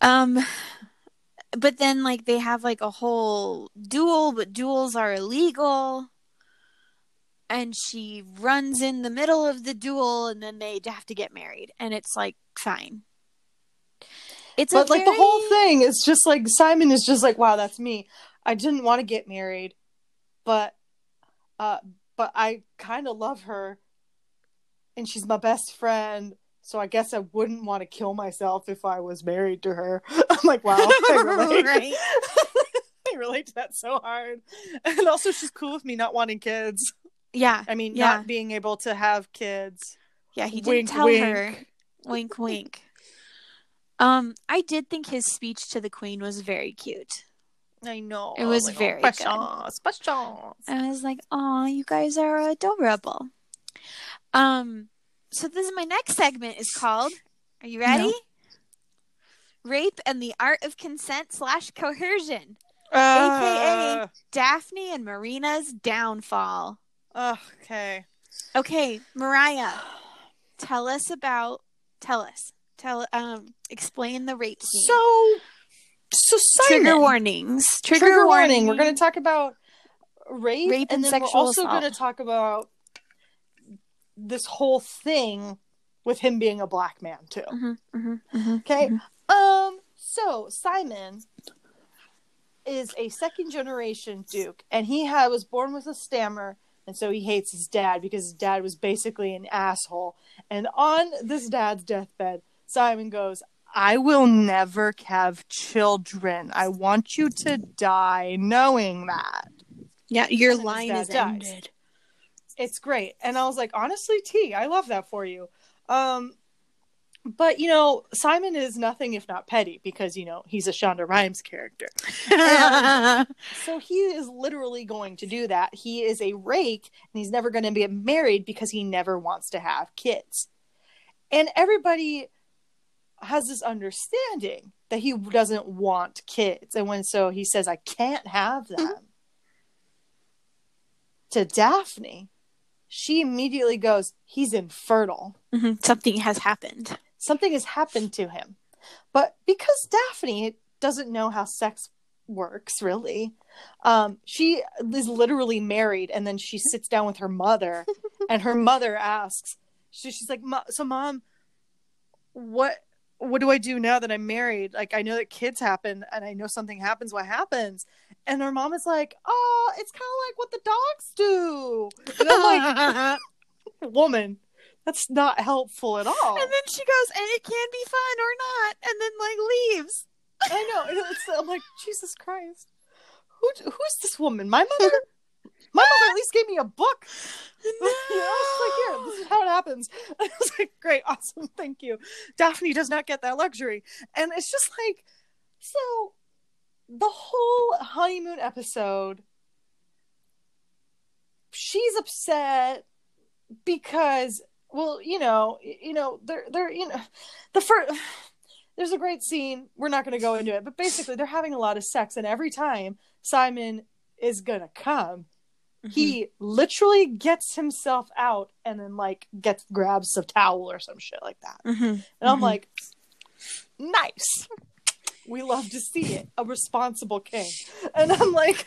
Um, but then like they have like a whole duel, but duels are illegal. And she runs in the middle of the duel, and then they have to get married, and it's like fine. It's But like the whole thing is just like Simon is just like, wow, that's me. I didn't want to get married, but uh but I kind of love her and she's my best friend. So I guess I wouldn't want to kill myself if I was married to her. I'm like, wow, I relate. Right. I relate to that so hard. And also she's cool with me not wanting kids. Yeah, I mean, Yeah. not being able to have kids. yeah. He didn't Wink, tell wink. her. Wink, wink. Um, I did think his speech to the queen was very cute. I know. It was Like, oh, very precious, precious. I was like, "Oh, you guys are adorable." Um, so this is my next segment is called. Are you ready? No. Rape and the art of consent slash coercion. Uh, Daphne and Marina's downfall. Okay. Okay, Mariah, tell us about. Tell us. Tell um. Explain the rape scene. So, so Simon, trigger warnings. Trigger, Trigger, warning. warning. We're going to talk about rape, Rape and then sexual we're also going to talk about this whole thing with him being a black man too. Mhm, mhm, mhm. Okay. Um. So Simon is a second generation Duke, and he had, was born with a stammer, and so he hates his dad because his dad was basically an asshole. And on this dad's deathbed, Simon goes, "I will never have children. I want you to die knowing that." Yeah, your line is ended. It's great. And I was like, honestly, T, I love that for you. Um, but you know, Simon is nothing if not petty because you know he's a Shonda Rhimes character. So he is literally going to do that. He is a rake and he's never going to get married because he never wants to have kids. And everybody has this understanding that he doesn't want kids. And when so he says, I can't have them to Daphne, she immediately goes, He's infertile. Mhm. Something has happened. Something has happened to him. But because Daphne doesn't know how sex works, really, um, she is literally married and then she sits down with her mother and her mother asks, she, she's like, So, mom, what? What do I do now that I'm married? Like, I know that kids happen and I know something happens. What happens? And her mom is like, Oh, it's kind of like what the dogs do. And I'm like, woman, that's not helpful at all. And then she goes, and it can be fun or not, and then like leaves. I know. and It's, I'm like, Jesus Christ. Who, who's this woman? My mother? My mother at least gave me a book. She's like, here, this is how it happens. I was like, great, awesome, thank you. Daphne does not get that luxury. And it's just like, so the whole honeymoon episode, she's upset because, well, you know, you know, they're they're you know, the first. There's a great scene. We're not going to go into it, but basically, they're having a lot of sex, and every time Simon is gonna come, he literally gets himself out and then like gets grabs a towel or some shit like that. Mm-hmm. And I'm Mhm. like, nice. We love to see it. A responsible king. And I'm like,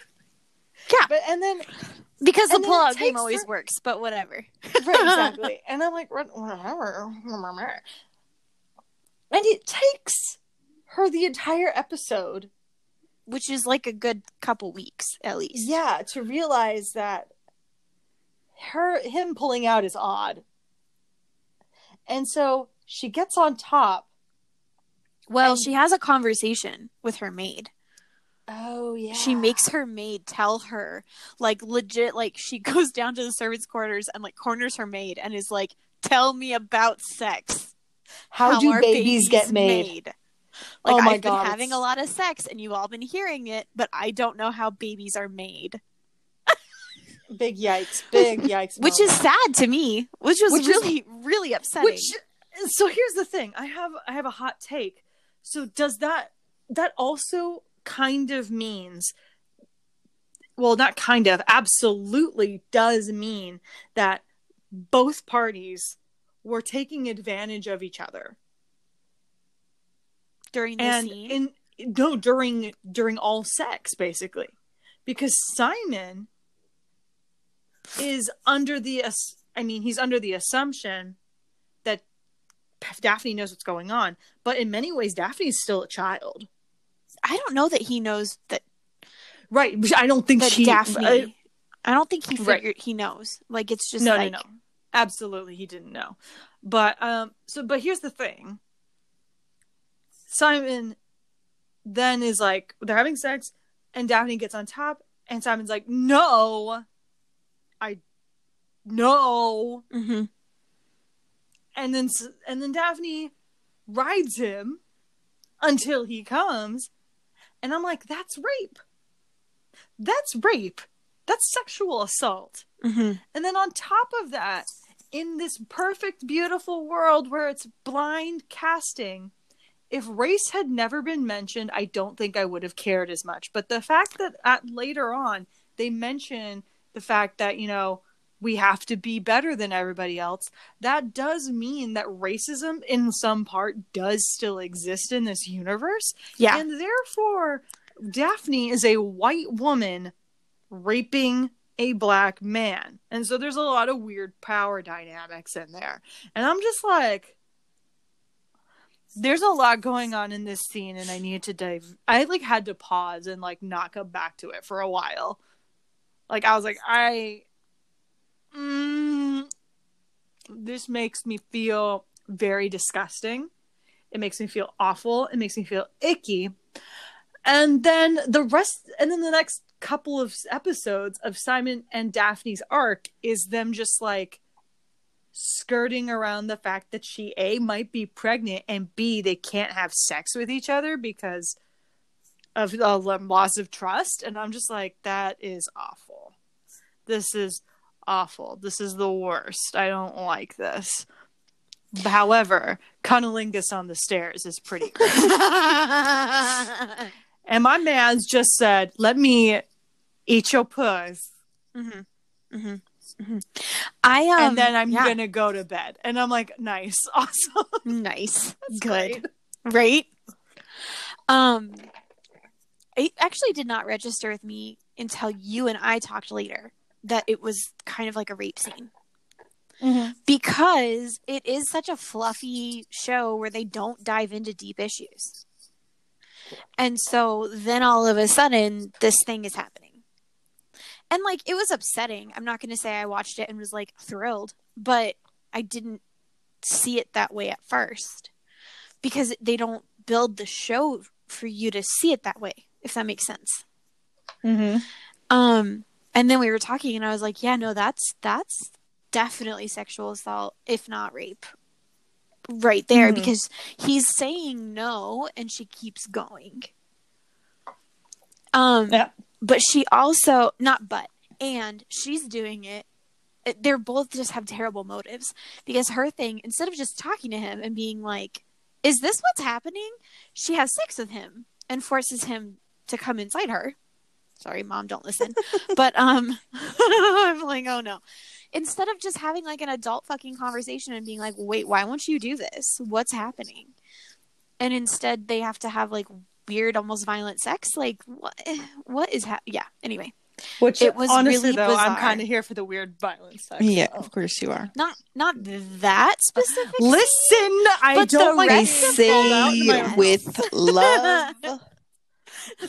Yeah. But and then because the And then it pull-out game always her- works, but whatever. right, exactly. And I'm like, whatever. And it takes her the entire episode, Which is like a good couple weeks at least. yeah, to realize that her him pulling out is odd. And so she gets on top. Well, And- she has a conversation with her maid. Oh yeah. She makes her maid tell her, like legit, like she goes down to the servants' quarters and like corners her maid and is like, "Tell me about sex. how, do are babies, get made? Like Oh my I've God, been having it's- a lot of sex and you've all been hearing it, but I don't know how babies are made. Big yikes! Big yikes! Which is sad to me. Which was Which is- really, really upsetting. which. So here's the thing. I have I have a hot take. So does that that also kind of means well not kind of absolutely does mean that both parties were taking advantage of each other during the and scene. in no during during all sex basically because simon is under the i mean he's under the assumption daphne knows what's going on but in many ways daphne's still a child I don't know that he knows that right i don't think she Daphne. uh, I don't think he Right. figured he knows. Like it's just no like no no absolutely he didn't know but um so but here's the thing simon then is like they're having sex and daphne gets on top and simon's like no i no Mhm. And then and then daphne rides him until he comes and i'm like that's rape that's rape that's sexual assault Mhm. and then on top of that, in this perfect, beautiful world where it's blind casting, if race had never been mentioned, I don't think I would have cared as much. But the fact that at, later on they mention the fact that, you know, we have to be better than everybody else, that does mean that racism in some part does still exist in this universe. Yeah. And therefore, Daphne is a white woman raping a black man. And so there's a lot of weird power dynamics in there. And I'm just like there's a lot going on in this scene and I need to dive I like had to pause and like not come back to it for a while. Like I was like I mm, this makes me feel very disgusting. It makes me feel awful. It makes me feel icky. And then the rest, and then the next couple of episodes of Simon and Daphne's arc is them just like skirting around the fact that she A might be pregnant and B they can't have sex with each other because of the loss of trust. And I'm just like, that is awful. This is awful. This is the worst. I don't like this. However, cunnilingus on the stairs is pretty great. and my man's just said, "Let me eat your puss." Mhm. Mhm. I um, and then I'm yeah, gonna go to bed. And I'm like, nice, awesome. nice, That's good, great. right? Um, it actually did not register with me until you and I talked later that it was kind of like a rape scene because it is such a fluffy show where they don't dive into deep issues. And so then all of a sudden, this thing is happening. And like, it was upsetting. I'm not going to say I watched it and was like thrilled, but I didn't see it that way at first because they don't build the show for you to see it that way, if that makes sense. Mm-hmm. Um, and then we were talking, and I was like, "Yeah, no, that's that's definitely sexual assault, if not rape, right there." Mhm. Because he's saying no, and she keeps going. Um, Yeah. but she also not but and she's doing it- They're both just have terrible motives because her thing instead of just talking to him and being like, "Is this what's happening?" She has sex with him and forces him to come inside her. Sorry, mom, don't listen. but um I'm like, "Oh no." Instead of just having like an adult fucking conversation and being like, "Wait, why won't you do this? What's happening?" And instead they have to have like weird almost violent sex like what what is ha- yeah anyway Which It was honestly really though, I'm kind of here for the weird violent sex. Yeah, so. of course you are. not not that specific Listen, I But don't the like They rest being of say called out in my house. with love.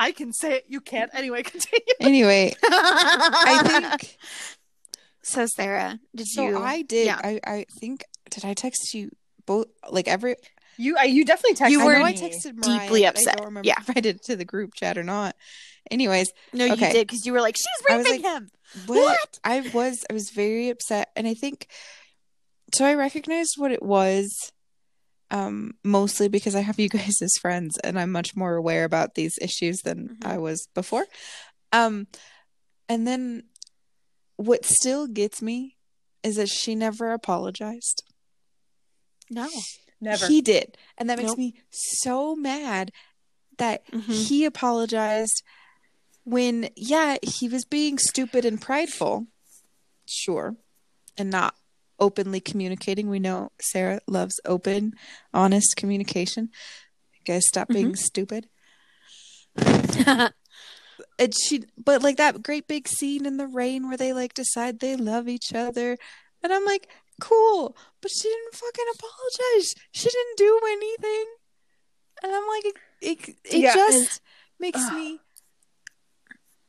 I can say it. You can't. Anyway, continue. anyway, I think so sarah did so. you I did. yeah. I I think did I text you both? Like every You, I, you definitely texted You I were know I me. texted deeply Mariah, but I upset. don't remember Yeah. if I did it to the group chat or not. Anyways, no you did because you were like she's I raping like, him what? What? I was I was very upset, and I think so. I recognized what it was, um, mostly because I have you guys as friends, and I'm much more aware about these issues than Mhm. I was before. Um, and then what still gets me is that she never apologized. no Never. He did, and that makes Nope. me so mad that Mhm. he apologized when yeah he was being stupid and prideful sure and not openly communicating. We know sarah loves open honest communication. You guys stop mm-hmm. being stupid. And she but like that great big scene in the rain where they like decide they love each other. And i'm like cool but she didn't fucking apologize. She didn't do anything. And i'm like it it, it Yeah, just makes me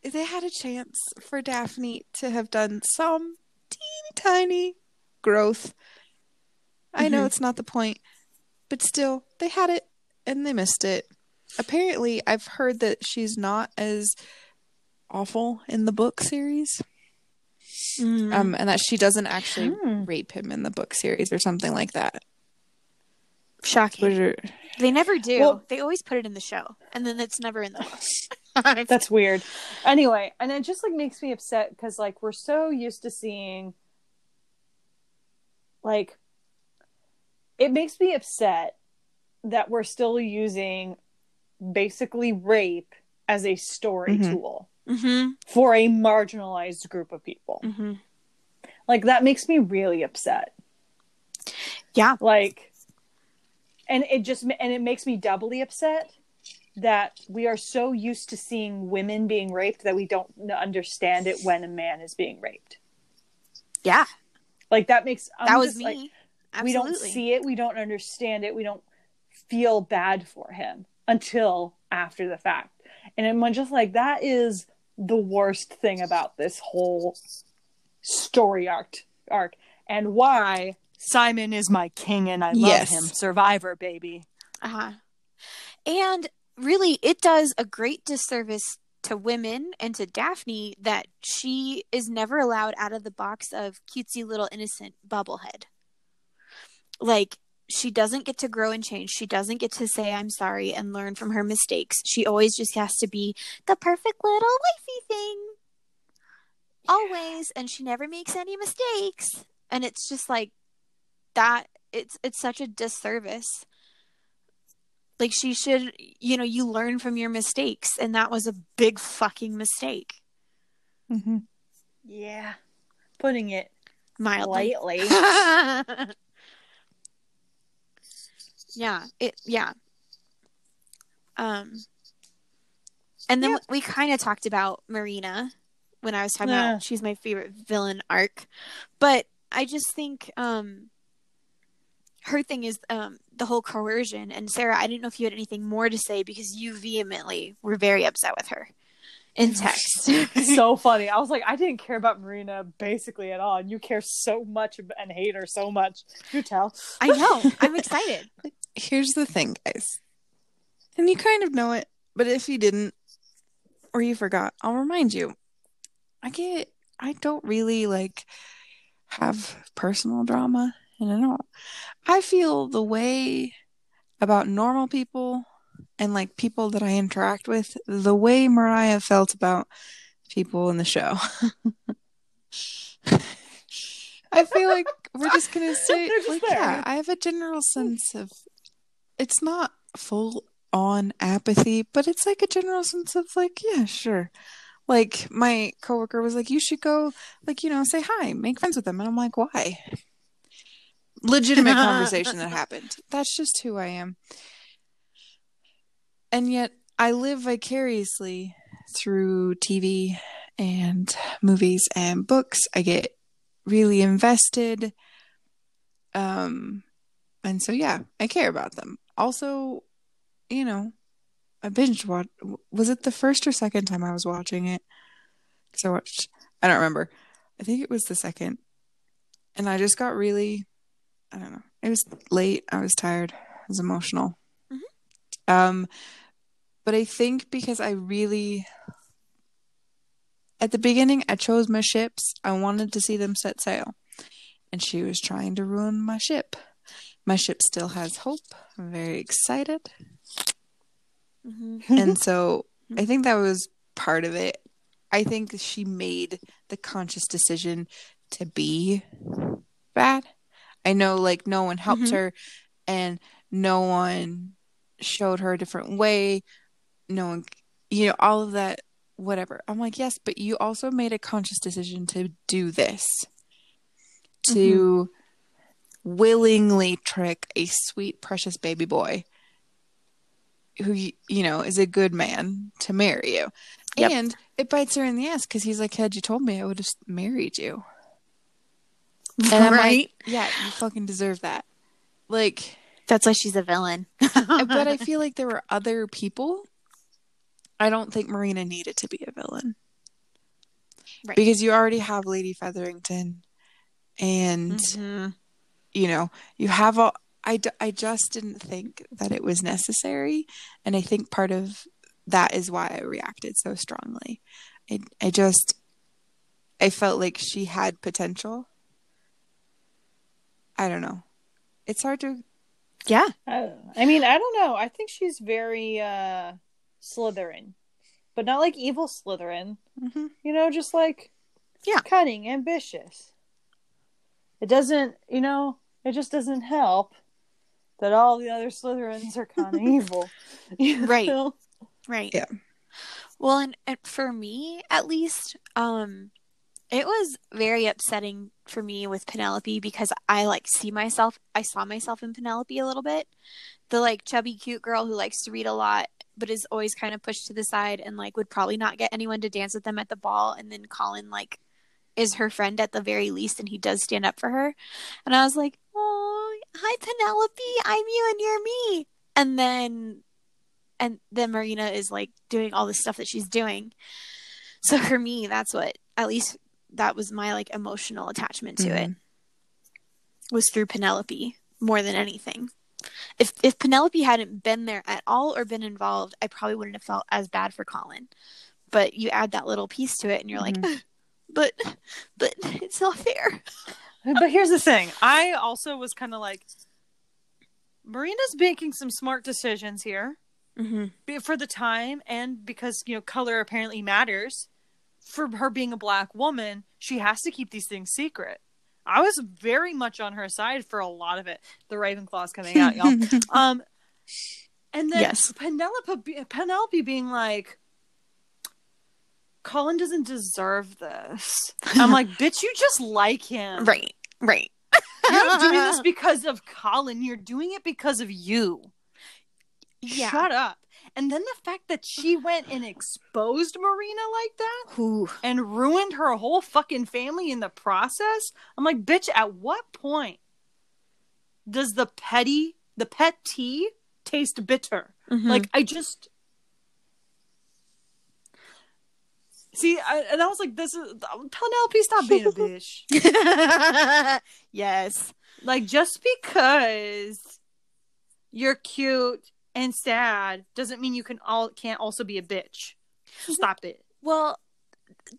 they had a chance for daphne to have done some teeny tiny growth i know Mhm. it's not the point but still they had it and they missed it apparently i've heard that she's not as awful in the book series Mm. um and that she doesn't actually Hmm. rape him in the book series or something like that shocking are- they never do Well- they always put it in the show and then it's never in the book That's weird. Anyway, and it just like makes me upset because like we're so used to seeing like it makes me upset that we're still using basically rape as a story Mhm. tool mm-hmm. for a marginalized group of people. Mm-hmm. Like that makes me really upset. Yeah. Like and it just and it makes me doubly upset that we are so used to seeing women being raped that we don't understand it when a man is being raped. yeah Like that makes I'm that was just, me like, Absolutely. we don't see it, we don't understand it, we don't feel bad for him until after the fact. And I'm just like that is the worst thing about this whole story arc arc and why Simon is my king and I love Yes. him. Survivor baby. Uh-huh. And really, it does a great disservice to women and to Daphne that she is never allowed out of the box of cutesy little innocent bubblehead. Like, she doesn't get to grow and change. She doesn't get to say, I'm sorry, and learn from her mistakes. She always just has to be the perfect little wifey thing. Always. And she never makes any mistakes. And it's just like that. It's it's such a disservice like she should you know you learn from your mistakes and that was a big fucking mistake Mm-hmm. Yeah. Putting it Mildly. lightly. yeah. It. Yeah. Um. And then Yeah. we kind of talked about Marina when I was talking Yeah. about she's my favorite villain arc, but I just think um her thing is um the whole coercion. And Sarah, I didn't know if you had anything more to say because you vehemently were very upset with her in text. so funny. I was like, I didn't care about Marina basically at all. And you care so much and hate her so much. You tell. I know. I'm excited. Here's the thing, guys. And you kind of know it, but if you didn't or you forgot, I'll remind you. I get I don't really like have personal drama and I don't I feel the way about normal people and like people that I interact with the way Mariah felt about people in the show. I feel like we're just gonna say just like there. yeah, I have a general sense of it's not full on apathy, but it's like a general sense of like, yeah, sure. Like my coworker was like, you should go, like, you know, say hi, make friends with them. And I'm like, why? Legitimate conversation that happened. That's just who I am. And yet I live vicariously through TV and movies and books. I get really invested. Um, and so, yeah, I care about them. Also, you know, I binge watched. Was it the first or second time I was watching it? Because I watched, I don't remember. I think it was the second. And I just got really, I don't know. It was late. I was tired. I was emotional. Um, but I think because I really, at the beginning, I chose my ships. I wanted to see them set sail. And she was trying to ruin my ship. My ship still has hope. I'm very excited. hmm and so I think that was part of it. I think she made the conscious decision to be bad. I know, like, no one helped Mhm. her and no one showed her a different way. No one, you know, all of that, whatever. I'm like, yes, but you also made a conscious decision to do this, to willingly trick a sweet, precious baby boy who you know is a good man to marry you Yep. and it bites her in the ass because he's like had you told me i would have married you and i'm right? like yeah you fucking deserve that like That's why she's a villain. but i feel like there were other people i don't think marina needed to be a villain Right. because you already have lady featherington and Mhm. you know you have all I, d- I just didn't think that it was necessary and i think part of that is why i reacted so strongly i, I just i felt like she had potential i don't know it's hard to Yeah. I, I mean, I don't know. I think she's very uh Slytherin, but not like evil Slytherin. Mhm. You know, just like Yeah. cunning, ambitious. It doesn't, you know, it just doesn't help that all the other Slytherins are kind of evil. Right. know? Right. Yeah. Well, and, and for me, at least, um, it was very upsetting for me with Penelope because I like see myself. I saw myself in Penelope a little bit, the like chubby, cute girl who likes to read a lot, but is always kind of pushed to the side and like would probably not get anyone to dance with them at the ball. And then Colin like is her friend at the very least, and he does stand up for her. And I was like, oh, hi Penelope, I'm you and you're me. And then and then Marina is like doing all the stuff that she's doing. So for me, that's what at least that was my like emotional attachment to it Mhm. was through Penelope more than anything. If if Penelope hadn't been there at all or been involved, I probably wouldn't have felt as bad for Colin. But you add that little piece to it and you're like, but but it's not fair. But here's the thing. I also was kind of like, Marina's making some smart decisions here. Mm-hmm. for the time and because you know color apparently matters for her being a black woman she has to keep these things secret i was very much on her side for a lot of it the ravenclaw's coming out y'all um and then Yes. penelope penelope being like Colin doesn't deserve this. I'm like, bitch, you just like him. Right, right. You're not doing this because of Colin. You're doing it because of you. Yeah. Shut up. And then the fact that she went and exposed Marina like that Who? and ruined her whole fucking family in the process. I'm like, bitch, at what point does the petty, the pet tea taste bitter? Mm-hmm. Like, I just. See, I, and I was like, this is. Penelope, stop being a bitch. yes. Like, just because you're cute and sad doesn't mean you can all can't also be a bitch. Mhm. Stop it. Well,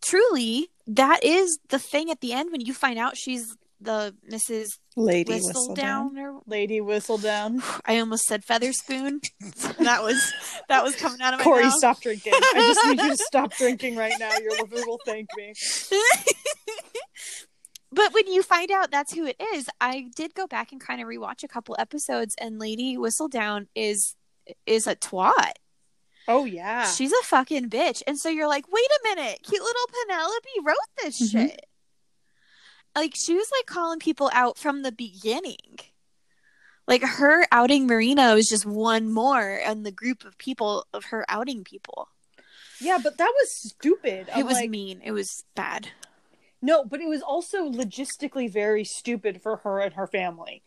truly, that is the thing at the end when you find out she's the Mrs. Lady Whistledown. Or Lady Whistledown. I almost said Featherspoon. that was that was coming out of my Corey, mouth. stop drinking. I just need you to stop drinking right now. Your liver will thank me. but when you find out that's who it is, I did go back and kind of rewatch a couple episodes, and Lady Whistledown is is a twat. Oh yeah. She's a fucking bitch. And so you're like, wait a minute, cute little Penelope wrote this Mhm. shit. Like she was like calling people out from the beginning. Like her outing Marina was just one more in the group of people of her outing people. yeah, but that was stupid. it I'm was like, mean. It was bad. no, but it was also logistically very stupid for her and her family.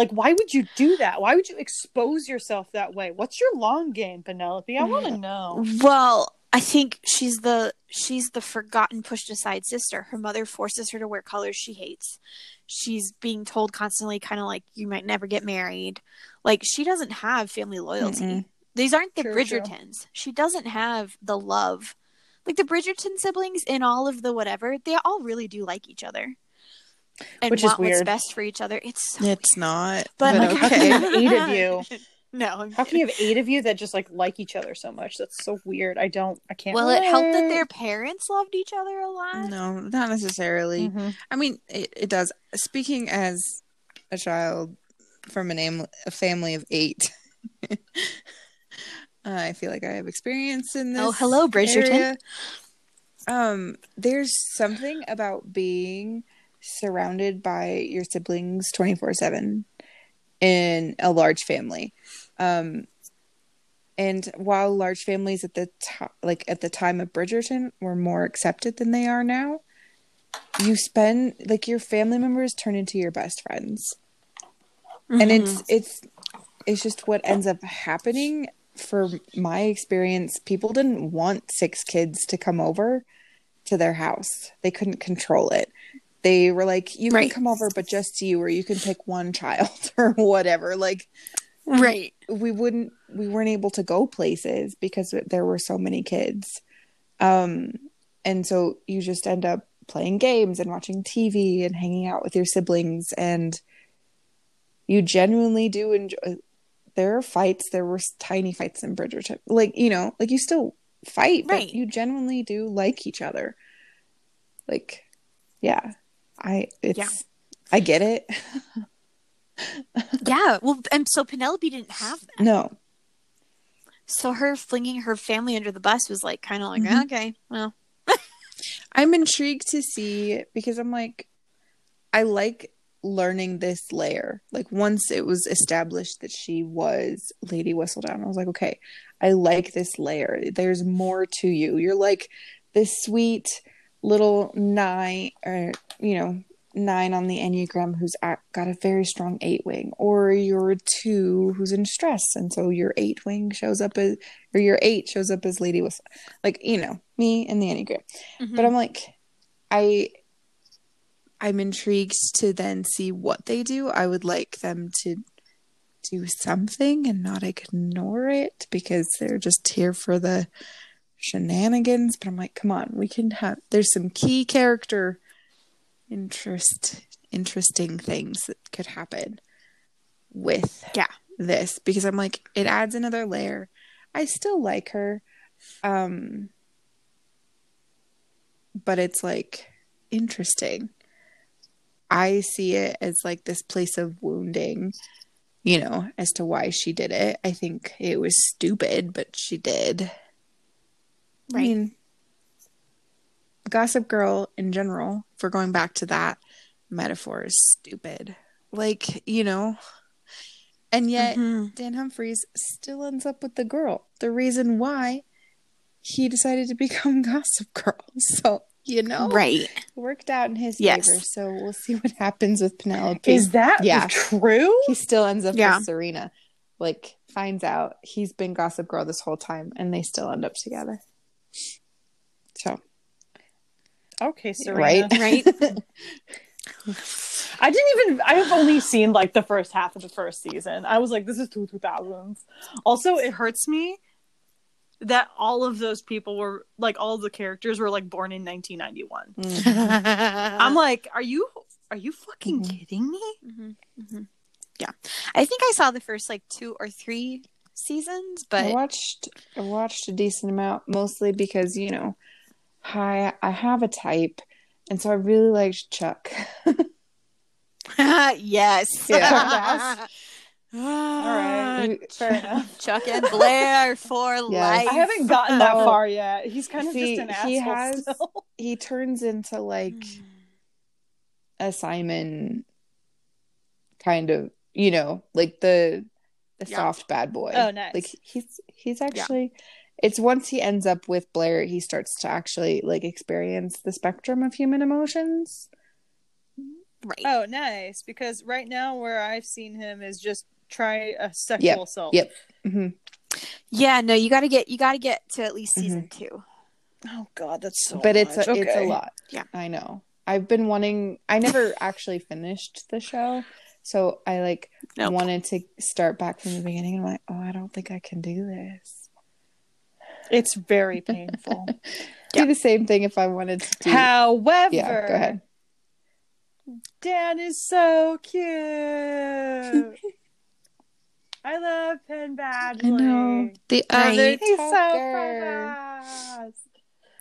Like, why would you do that? Why would you expose yourself that way? What's your long game, Penelope? I want to mm. know. Well, I think she's the she's the forgotten, pushed aside sister. Her mother forces her to wear colors she hates. She's being told constantly, kind of like you might never get married. Like she doesn't have family loyalty. Mm-mm. These aren't the True, true. Bridgertons. She doesn't have the love. Like the Bridgerton siblings in all of the whatever, they all really do like each other. And Which is want what's weird. best for each other. It's so It's not. But, But, like, How can you have eight of you? no. How can you have eight of you that just like like each other so much? That's so weird. I don't. I can't. Well, it helped that their parents loved each other a lot. No, not necessarily. Mhm. I mean, it, it does. Speaking as a child from a name, a family of eight, I feel like I have experience in this. Oh, hello, Bridgerton. area. Um, there's something about being surrounded by your siblings 24 7 in a large family. Um, and while large families at the time, like at the time of Bridgerton, were more accepted than they are now, you spend like your family members turn into your best friends, and Mm-hmm. it's it's it's just what ends up happening. For my experience, people didn't want six kids to come over to their house. They couldn't control it. They were like, "You Right. can come over, but just you, or you can pick one child, or whatever." Like right. we wouldn't we weren't able to go places because there were so many kids um and so you just end up playing games and watching tv and hanging out with your siblings and you genuinely do enjoy there are fights there were tiny fights in bridgerton like you know like you still fight but you genuinely do like each other like yeah i it's Yeah. i get it Yeah. Well, and so Penelope didn't have that. no So her flinging her family under the bus was like kind of like, Mhm. okay, well, I'm intrigued to see because I'm like, I like learning this layer. Like once it was established that she was Lady Whistledown, I was like, okay, I like this layer. There's more to you. You're like this sweet little nine, or you know, nine on the enneagram who's at, got a very strong eight wing, or you're two who's in stress, and so your eight wing shows up as, or your eight shows up as Lady with Like you know, me and the enneagram. Mm-hmm. but i'm like i i'm intrigued to then see what they do. I would like them to do something and not ignore it because they're just here for the shenanigans but i'm like come on we can have there's some key character interest interesting things that could happen with Yeah. this because i'm like it adds another layer i still like her um but it's like interesting. I see it as like this place of wounding, you know, as to why she did it. I think it was stupid, but she did. I mean, Gossip Girl in general, if we're going back to that metaphor, is stupid. Like, you know, and yet Mhm. Dan Humphreys still ends up with the girl. The reason why he decided to become Gossip Girl. So, you know, Right. worked out in his Yes. favor. So we'll see what happens with Penelope. Is that Yeah. true? he still ends up Yeah. with Serena. Like, finds out he's been Gossip Girl this whole time and they still end up together. So, Okay, Serena. right? Right. I didn't even. I've only seen like the first half of the first season. I was like, this is two two thousands. Also, it hurts me that all of those people were like all of the characters were like born in 1991. Mm. I'm like, are you are you fucking Mhm. kidding me? Mhm, mhm. Yeah. I think I saw the first like two or three seasons, but I but watched I watched a decent amount, mostly because you know, I I have a type, and so I really liked Chuck. yes. Yeah. Ah, All right, fair enough. Chuck and Blair for life. I haven't gotten that Oh. far yet. He's kind of See, just an he asshole has- still. he turns into like hmm. a Simon kind of, you know, like the the Yeah. soft bad boy. Oh, nice. Like he's he's actually it's once he ends up with Blair, he starts to actually like experience the spectrum of human emotions. Right. Oh, nice. Because right now, where I've seen him is just try a sexual assault. Yep. hmm Yeah, no, you got to get you got to get to at least season 2. Oh God, that's so. but it's a, much. it's a lot. Yeah. I know. I've been wanting. I never actually finished the show, so I like Nope. wanted to start back from the beginning. And I'm like, oh, I don't think I can do this. It's very painful. Yeah. Do the same thing if I wanted to. Do, However, yeah, go ahead. Dan is so cute. I love Penn Badgley. I know the Right. other He's so Tucker. badass.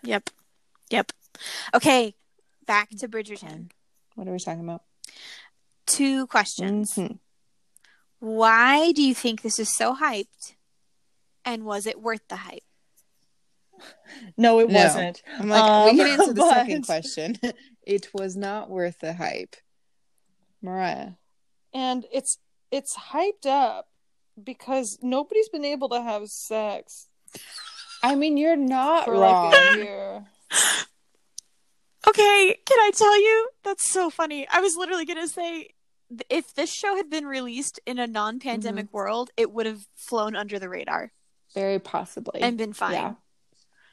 Yep. Yep. Okay, back to Bridgerton. What are we talking about? Two questions. Mhm. Why do you think this is so hyped? And was it worth the hype? No, it No. wasn't. I'm like, Um, we can answer the but- second question. it was not worth the hype. Mariah. And it's it's hyped up because nobody's been able to have sex I mean, you're not for wrong. like a year. Okay, can I tell you? That's so funny. I was literally going to say if this show had been released in a non-pandemic world, it would have flown under the radar Very possibly. and been fine. Yeah.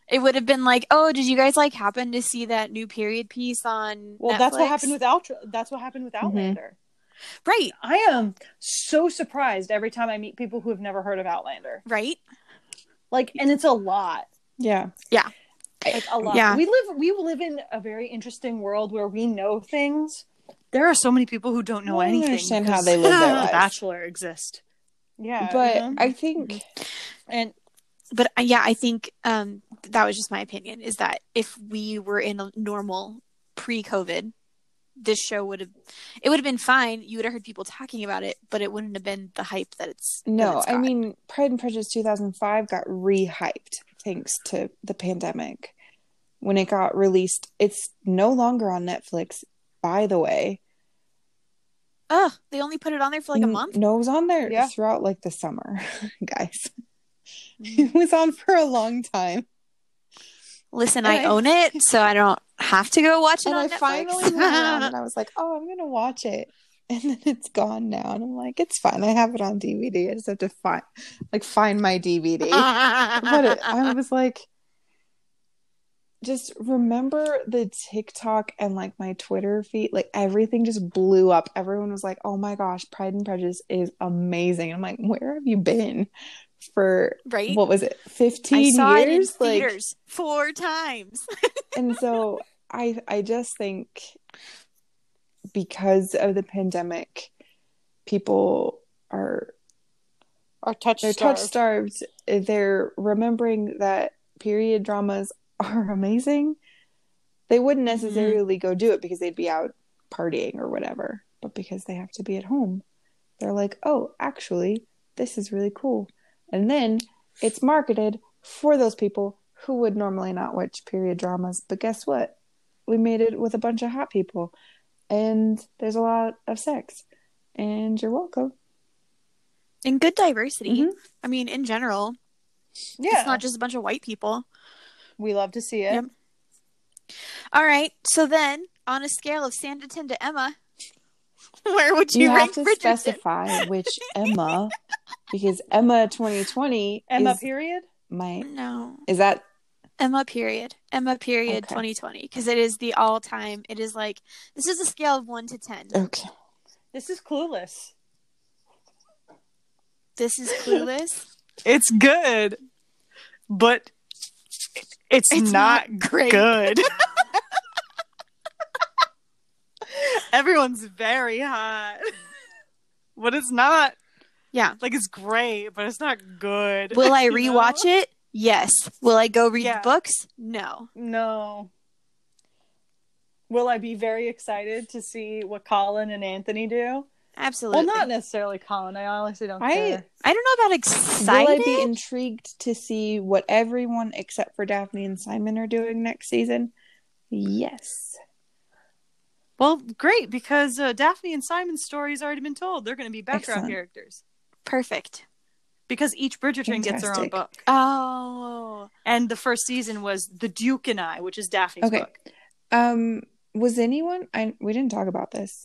It would have been like, "Oh, did you guys like happen to see that new period piece on Well, that's what happened with Outro. That's what happened with Outlander. Right, I am so surprised every time I meet people who have never heard of Outlander. right? Like, and it's a lot. Yeah. Like a lot. Yeah. We live we live in a very interesting world where we know things. There are so many people who don't know I don't anything. understand how they live their The. Bachelor exist. Yeah, but you know? I think and But uh, yeah, I think um that was just my opinion is that if we were in a normal pre-COVID, this show would have it would have been fine. You would have heard people talking about it, but it wouldn't have been the hype that it's that no, it's I mean Pride and Prejudice 2005 got re-hyped thanks to the pandemic. When it got released, it's no longer on Netflix. By the way, Ugh, they only put it on there for like a month. No, it was on there Yeah. throughout like the summer, guys. Mm. It was on for a long time. Listen, And I I- own it, so I don't have to go watch it and on I Netflix. finally went around and I was like, "Oh, I'm gonna watch it," and then it's gone now, and I'm like, "It's fine. I have it on DVD. I just have to find, like, find my DVD." but it, I was like, just remember the TikTok and like my Twitter feed, like everything just blew up. Everyone was like, "Oh my gosh, Pride and Prejudice is amazing." I'm like, "Where have you been for right? what was it, 15 saw it years?" Like, theaters four times. and so I I just think because of the pandemic, people are are touch they're touch starved. They're remembering that period dramas are amazing. They wouldn't Mm-hmm. necessarily go do it because they'd be out partying or whatever, but because they have to be at home, they're like, oh, actually, this is really cool. And then it's marketed for those people who would normally not watch period dramas. But guess what? we made it with a bunch of hot people, and there's a lot of sex, and you're welcome. And good diversity. Mhm. I mean, in general, Yeah, it's not just a bunch of white people. we love to see it. Yep. All right. So then, on a scale of Sanditon to Emma, where would you, You have to Bridgerton? specify which Emma, because Emma 2020 Emma, is period. my No, is that Emma period. Emma period Okay. 2020 because it is the all time. It is like this is a scale of one to ten. okay? This is clueless. This is clueless. It's good, but it's, It's not, not great. good. Everyone's very hot, but it's not Yeah. like it's great, but it's not good. Will I rewatch know? it? Yes. Will I go read Yeah. the books? No. No. Will I be very excited to see what Colin and Anthony do? Absolutely. Well, not necessarily Colin. I honestly don't I- care. I don't know about excited. Will I be intrigued to see what everyone except for Daphne and Simon are doing next season? Yes. Well, great because uh, Daphne and Simon's story has already been told. They're going to be background Excellent. characters Perfect. because each Bridgerton gets their own book. Oh. And the first season was The Duke and I, which is Daphne's Okay. book. Um, was anyone? I we didn't talk about this,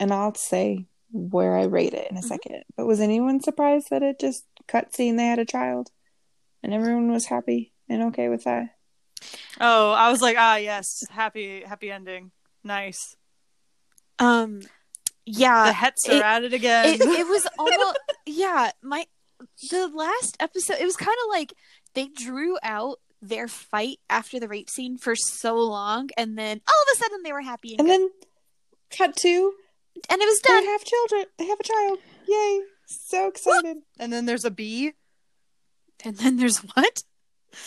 and I'll say where I rate it in a Mhm. second. But was anyone surprised that it just cut scene they had a child, and everyone was happy and okay with that? Oh, I was like, ah, yes, happy, happy ending, nice. Um yeah. the Hets are it- at it again. it, it was almost yeah my the last episode it was kind of like they drew out their fight after the rape scene for so long and then all of a sudden they were happy and, And then cut to and it was done. they have children. They have a child. Yay! So excited. and then there's a bee. and then there's what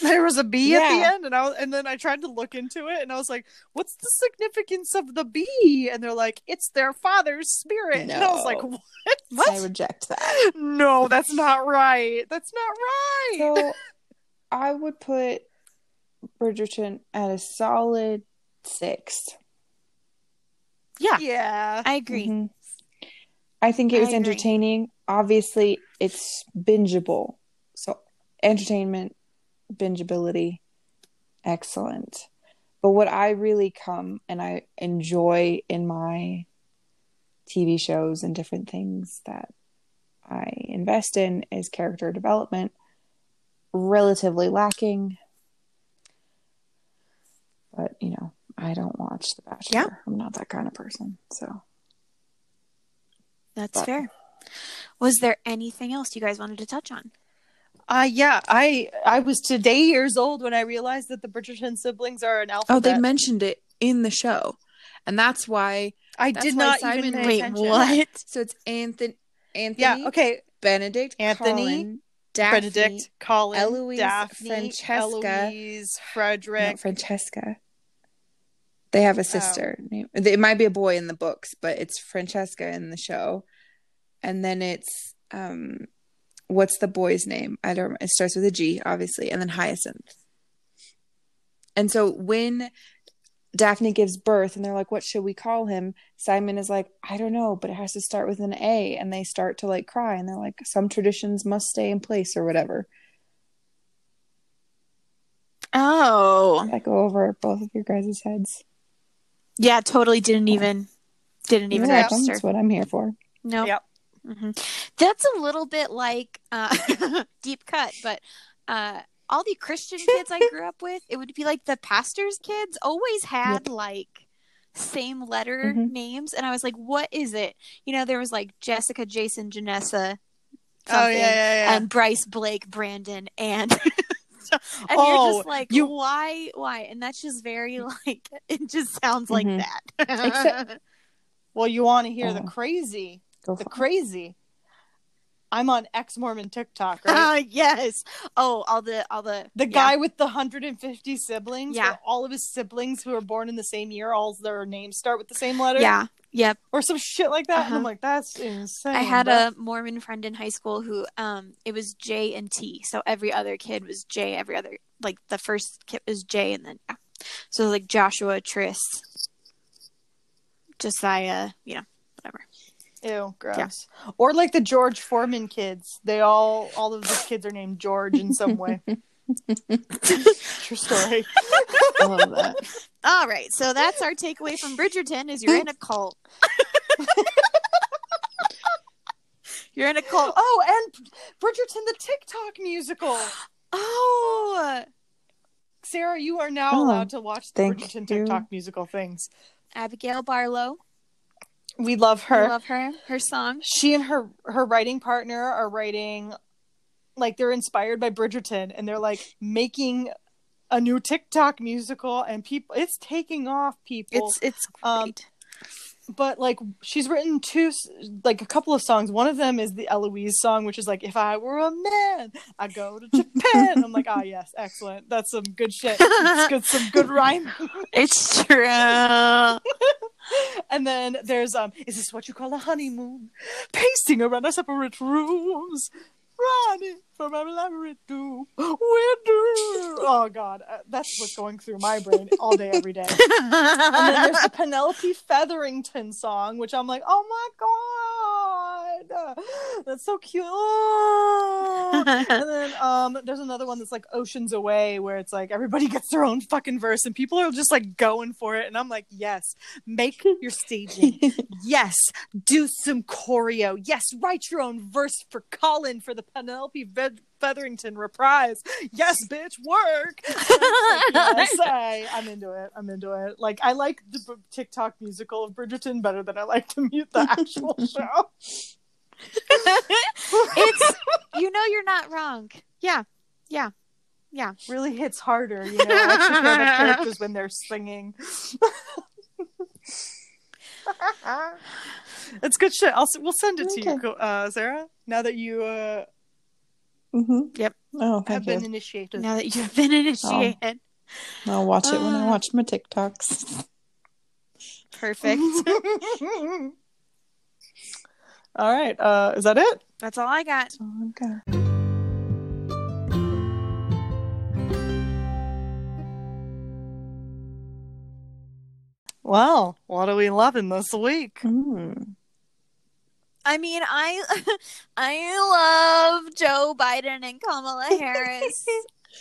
There was a bee at the end, and I was, and then I tried to look into it, and I was like, "What's the significance of the bee?" And they're like, "It's their father's spirit." And I was like, No. "What? I reject that. No, that's not right. That's not right." So I would put Bridgerton at a solid six. yeah yeah, i agree Mhm. I think it was entertaining. Obviously, it's bingeable. So, entertainment, bingeability, excellent. But what I really come and I enjoy in my TV shows and different things that I invest in is character development. Relatively lacking. But, you know, I don't watch The Bachelor. Yeah. I'm not that kind of person. So, that's But- fair was there anything else you guys wanted to touch on uh, yeah. I I was today years old when I realized that the Bridgerton siblings are an alphabet. Oh, they mentioned it in the show, and that's why. I that's did why not Simon even wait attention. what So it's Anthony, Anthony, Yeah. Okay. Benedict, Anthony, Colin, Daphne, Benedict, Colin, Eloise, Daphne, Francesca. Eloise, Frederick. no, Francesca. They have a sister. name It might be a boy in the books, but it's Francesca in the show. And then it's um, what's the boy's name? I don't. It starts with a G, obviously, and then Hyacinth. And so when Daphne gives birth and they're like, what should we call him? Simon is like, I don't know, but it has to start with an A. And they start to like cry and they're like, some traditions must stay in place or whatever. oh I go over both of your guys' heads. yeah totally didn't even didn't even You're register That's what I'm here for. no Yep. Hmm That's a little bit like uh, deep cut, but uh, all the Christian kids I grew up with, it would be like the pastor's kids always had like same letter Mhm. names, and I was like, "What is it?" You know, there was like Jessica, Jason, Janessa, Oh yeah, yeah, yeah. and Bryce, Blake, Brandon, and. And Oh, you're just like, you- why, why? And that's just very like, it just sounds like Mhm. that. Except- well, you want to hear the Oh. crazy, Go the for it. crazy. I'm on ex Mormon TikTok, right? Ah, yes. Oh, all the, all the, the yeah. guy with the 150 siblings. Yeah. all of his siblings who are born in the same year, all their names start with the same letter. Yeah. Yep. or some shit like that. Uh-huh. I'm like, that's insane. I had a Mormon friend in high school who um it was J and T. So every other kid was J, every other like the first kid was J and then yeah. So like Joshua, Tris, Josiah, you know. Ew, gross. Or like the George Foreman kids. They all all of these kids are named George in some way. True story. I love that. All right, so that's our takeaway from Bridgerton: is you're in a cult. you're in a cult. Oh, and Bridgerton the TikTok musical. Oh, Sarah, you are now Oh, allowed to watch the thank Bridgerton you. TikTok musical things. Abigail Barlow. We love her. love her. Her song. she and her her writing partner are writing like they're inspired by Bridgerton and they're like making a new TikTok musical and people it's taking off people. It's it's um, great. But like she's written two like a couple of songs. One of them is the eloise song which is like if i were a man i'd go to japan. I'm like ah yes excellent. That's some good shit. It's good some good rhyme. It's true. and then there's um is this what you call a honeymoon? Pacing around our separate rooms running from elaborate do we do. Oh god. Uh, that's what's going through my brain all day every day. And then there's the Penelope Featherington song, which I'm like, oh my god, that's so cute. and then um, there's another one that's like Oceans Away, where it's like everybody gets their own fucking verse, and people are just like going for it. And I'm like, yes, make your staging. yes, do some choreo. Yes, write your own verse for Colin for the Penelope Fe- Featherington reprise. Yes, bitch, work. Like, yes, I, I'm into it. I'm into it. Like, I like the b- TikTok musical of Bridgerton better than I like to mute the actual show. it's you know you're not wrong. Yeah, yeah, yeah. really hits harder, you know. I actually hear the characters when they're singing. it's good shit. I'll we'll send it to you, uh, Sarah. Now that you uh, hmm Yep. Oh, have thank been you. initiated. Now that you've been initiated, I'll watch it when I Ah. watch my TikToks. perfect. All right. Uh, is that it? That's all I got. Okay. Well, what are we loving this week? Mm. I mean, I I love Joe Biden and Kamala Harris.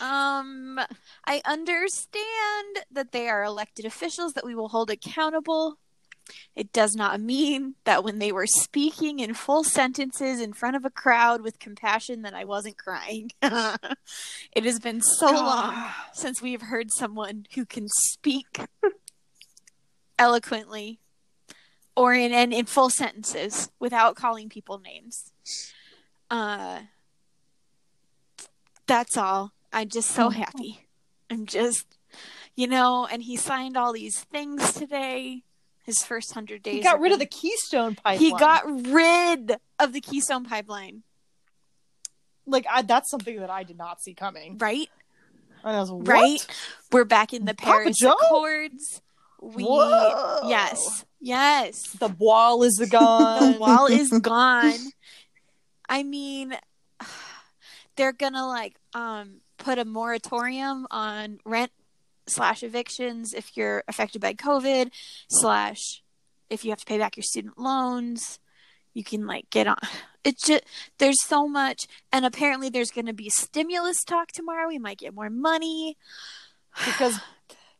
um, I understand that they are elected officials that we will hold accountable. It does not mean that when they were speaking in full sentences in front of a crowd with compassion that I wasn't crying. it has been so long since we've heard someone who can speak eloquently or in and in full sentences without calling people names. Uh that's all. I'm just so happy. I'm just you know, and he signed all these things today. His first hundred days. He got rid of the Keystone pipeline. He got rid of the Keystone pipeline, like I, that's something that I did not see coming. right? Was? Right? We're back in the Paris Accords. We Whoa. yes, yes. The wall is gone. the wall is gone. I mean, they're gonna like um put a moratorium on rent slash evictions if you're affected by COVID slash if you have to pay back your student loans. You can like get on. It's just there's so much, and apparently there's gonna be stimulus talk tomorrow. We might get more money. because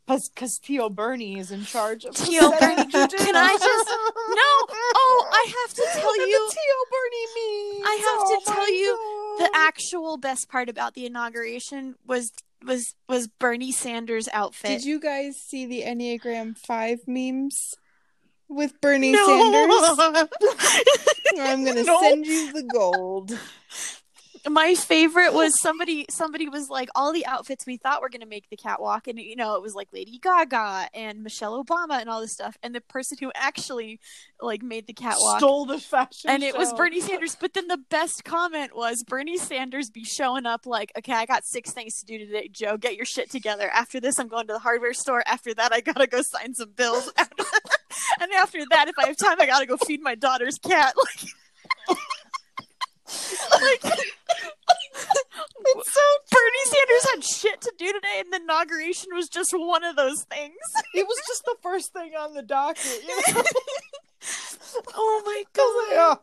because because Theo Bernie is in charge of Theo Bernie, can I just no? Oh, I have to tell you. Theo Bernie memes. I have to Oh my tell you God. the actual best part about the inauguration was was was Bernie Sanders' outfit. Did you guys see the Enneagram 5 memes with Bernie No. Sanders? I'm going to No. send you the gold. My favorite was somebody somebody was like all the outfits we thought were going to make the catwalk and you know it was like Lady Gaga and Michelle Obama and all this stuff and the person who actually like made the catwalk stole the fashion and it was. Bernie Sanders. But then the best comment was Bernie Sanders be showing up like, okay, I got six things to do today, Joe. Get your shit together. After this, I'm going to the hardware store. After that, I gotta go sign some bills. and after that, if I have time, I gotta go feed my daughter's cat. Like, like It's so Bernie Sanders had shit to do today, and the inauguration was just one of those things. it was just the first thing on the docket. You know? oh my god! like, oh,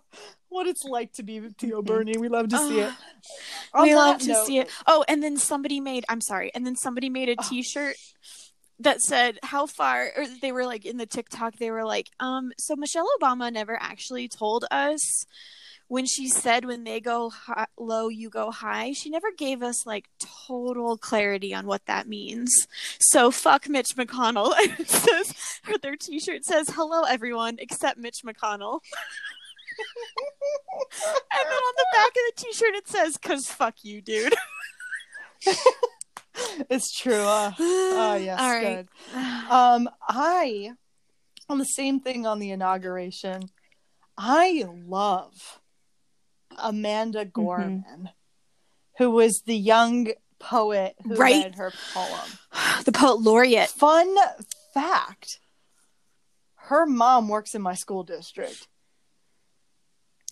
what it's like to be Theo Bernie. We love to see it. On we love to note- see it. Oh, and then somebody made I'm sorry, and then somebody made a Oh. t-shirt that said how far or they were like in the TikTok they were like, um so Michelle Obama never actually told us when she said when they go hi- low you go high, she never gave us like total clarity on what that means. So fuck Mitch McConnell. It says or their t-shirt says hello everyone except Mitch McConnell. And then on the back of the t-shirt it says cuz fuck you, dude. It's true. Uh, oh, yes. All right. Good. Um, I, on the same thing on the inauguration, I love Amanda Gorman, who was the young poet who Right. read her poem. the poet laureate. Fun fact her mom works in my school district.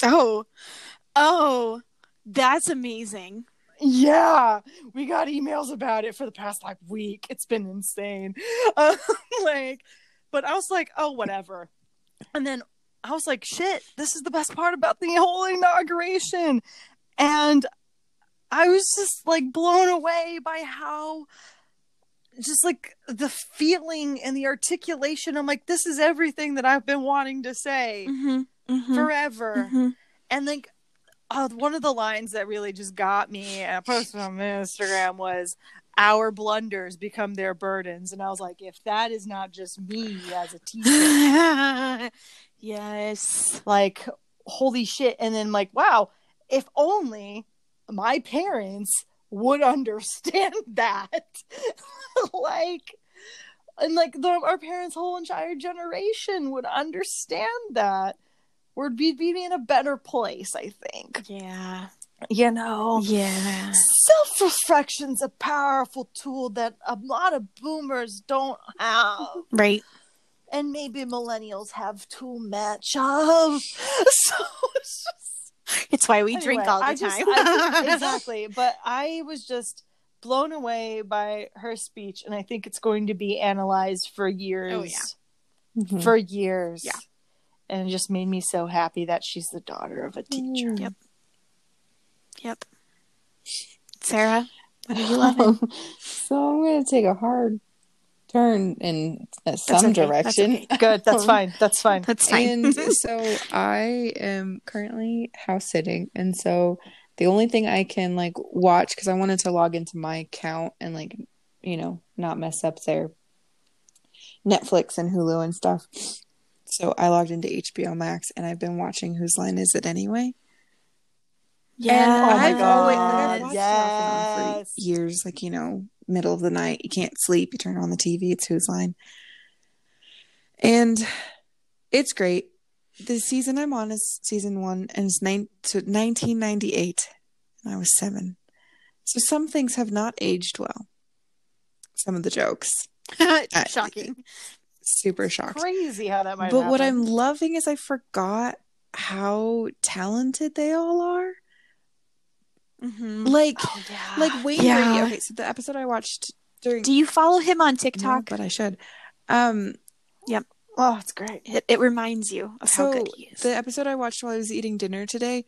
Oh, oh, that's amazing. Yeah, we got emails about it for the past like week. It's been insane. Um, like, but I was like, oh, whatever. And then I was like, shit, this is the best part about the whole inauguration. And I was just like blown away by how just like the feeling and the articulation. I'm like, this is everything that I've been wanting to say Mm-hmm. forever. And like uh, one of the lines that really just got me and I posted on Instagram was our blunders become their burdens. And I was like, if that is not just me as a teacher, yes. like holy shit. And then like, wow, if only my parents would understand that. like and like the, our parents' whole entire generation would understand that. We'd be, be in a better place, I think. Yeah. You know? Yeah. Self reflection's a powerful tool that a lot of boomers don't have. Right. And maybe millennials have too much of. So it's just. It's why we drink all the I just- time. I just- exactly. But I was just blown away by her speech, and I think it's going to be analyzed for years. Oh, yeah. Mhm. For years. Yeah. And it just made me so happy that she's the daughter of a teacher. Mm. Yep. Yep. Sarah, what are you loving? So I'm going to take a hard turn in uh, That's some okay. That's direction. okay. Good. That's fine. That's fine. That's fine. And so I am currently house sitting, and so the only thing I can like watch because I wanted to log into my account and like you know not mess up their Netflix and Hulu and stuff. So I logged into HBO Max and I've been watching Whose Line Is It Anyway? yeah. And Oh my I've always like, I've watched it off and on for yes. years, like you know, middle of the night, you can't sleep, you turn on the TV, it's Whose Line, and it's great. The season I'm on is season one, and it's nine to 1998, and I was seven. So some things have not aged well. Some of the jokes, Shocking. super shocked. Crazy how that might But what. I'm loving is I forgot how talented they all are. Hmm Like, Oh, yeah. like Wayne Yeah. Brady. Okay, so the episode I watched during Do you follow him on No, TikTok? but I should. Um, Yep. oh, it's great. It, it reminds you of how so good he is. the episode I watched while I was eating dinner today,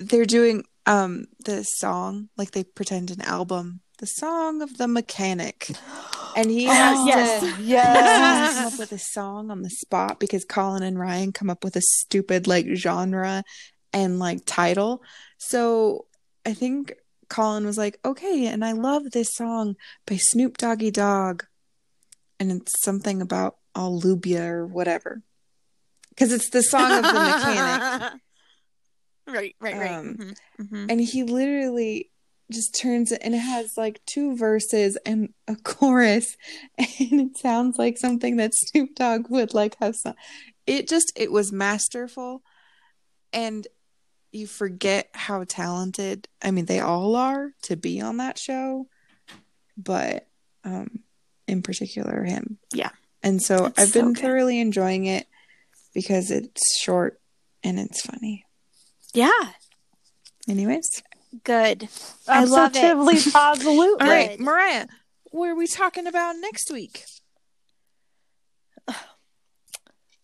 they're doing um the song like they pretend an album, the song of the mechanic, and he has Oh, to. yes, He yes. has to come up with a song on the spot because Colin and Ryan come up with a stupid like genre and like title. So I think Colin was like, okay, and I love this song by Snoop Doggy Dogg. And it's something about Alubia or whatever. Because it's the song of the mechanic. right, right, right. Um, Mhm, mhm. And he literally just turns it and it has like two verses and a chorus and it sounds like something that Snoop Dogg would like have sung. It just it was masterful and you forget how talented I mean they all are to be on that show but um in particular him. Yeah. And so It's I've so been good. thoroughly enjoying it because it's short and it's funny. Yeah. Anyways, Good. I love it. Absolutely, absolutely. All right, Good. Mariah, what are we talking about next week?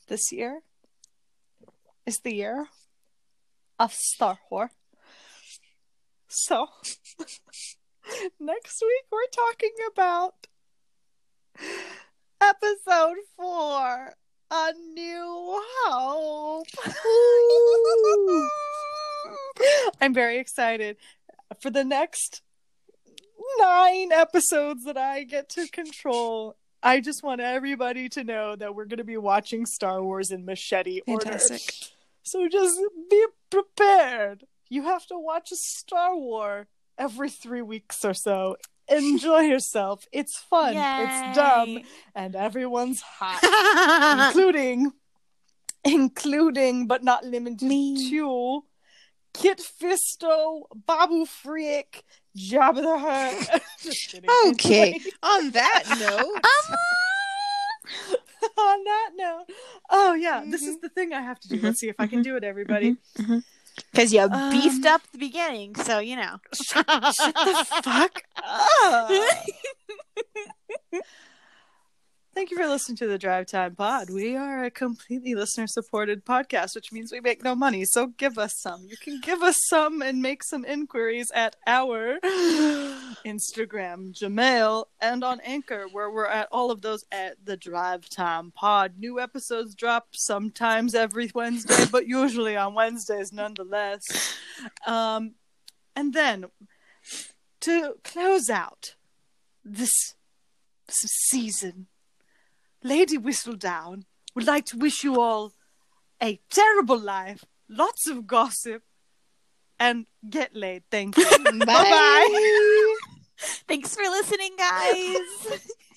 This year is the year of Star Wars. So, next week we're talking about episode four A New Hope. I'm very excited for the next nine episodes that I get to control. I just want everybody to know that we're going to be watching Star Wars in machete order. Fantastic. So just be prepared. You have to watch a Star Wars every three weeks or so. Enjoy yourself. It's fun. It's dumb, and everyone's hot, including, including but not limited Me. to Kit Fisto, Babu Frick, Jabba the Hutt. Just kidding. Okay. Anyway, On that note, on that note, oh yeah, this Mm-hmm. is the thing I have to do. Let's see if I can do it, everybody. Because you Um, beefed up the beginning, so you know. Shut the fuck up. Thank you for listening to the Drive Time Pod. We are a completely listener supported podcast, which means we make no money. So give us some. You can give us some and make some inquiries at our Instagram, Gmail, and on Anchor, where we're at all of those at the Drive Time Pod. New episodes drop sometimes every Wednesday, but usually on Wednesdays nonetheless. Um, and then to close out this, this season, Lady Whistledown would like to wish you all a terrible life, lots of gossip, and get laid. Thank you. bye. Bye. Thanks for listening, guys.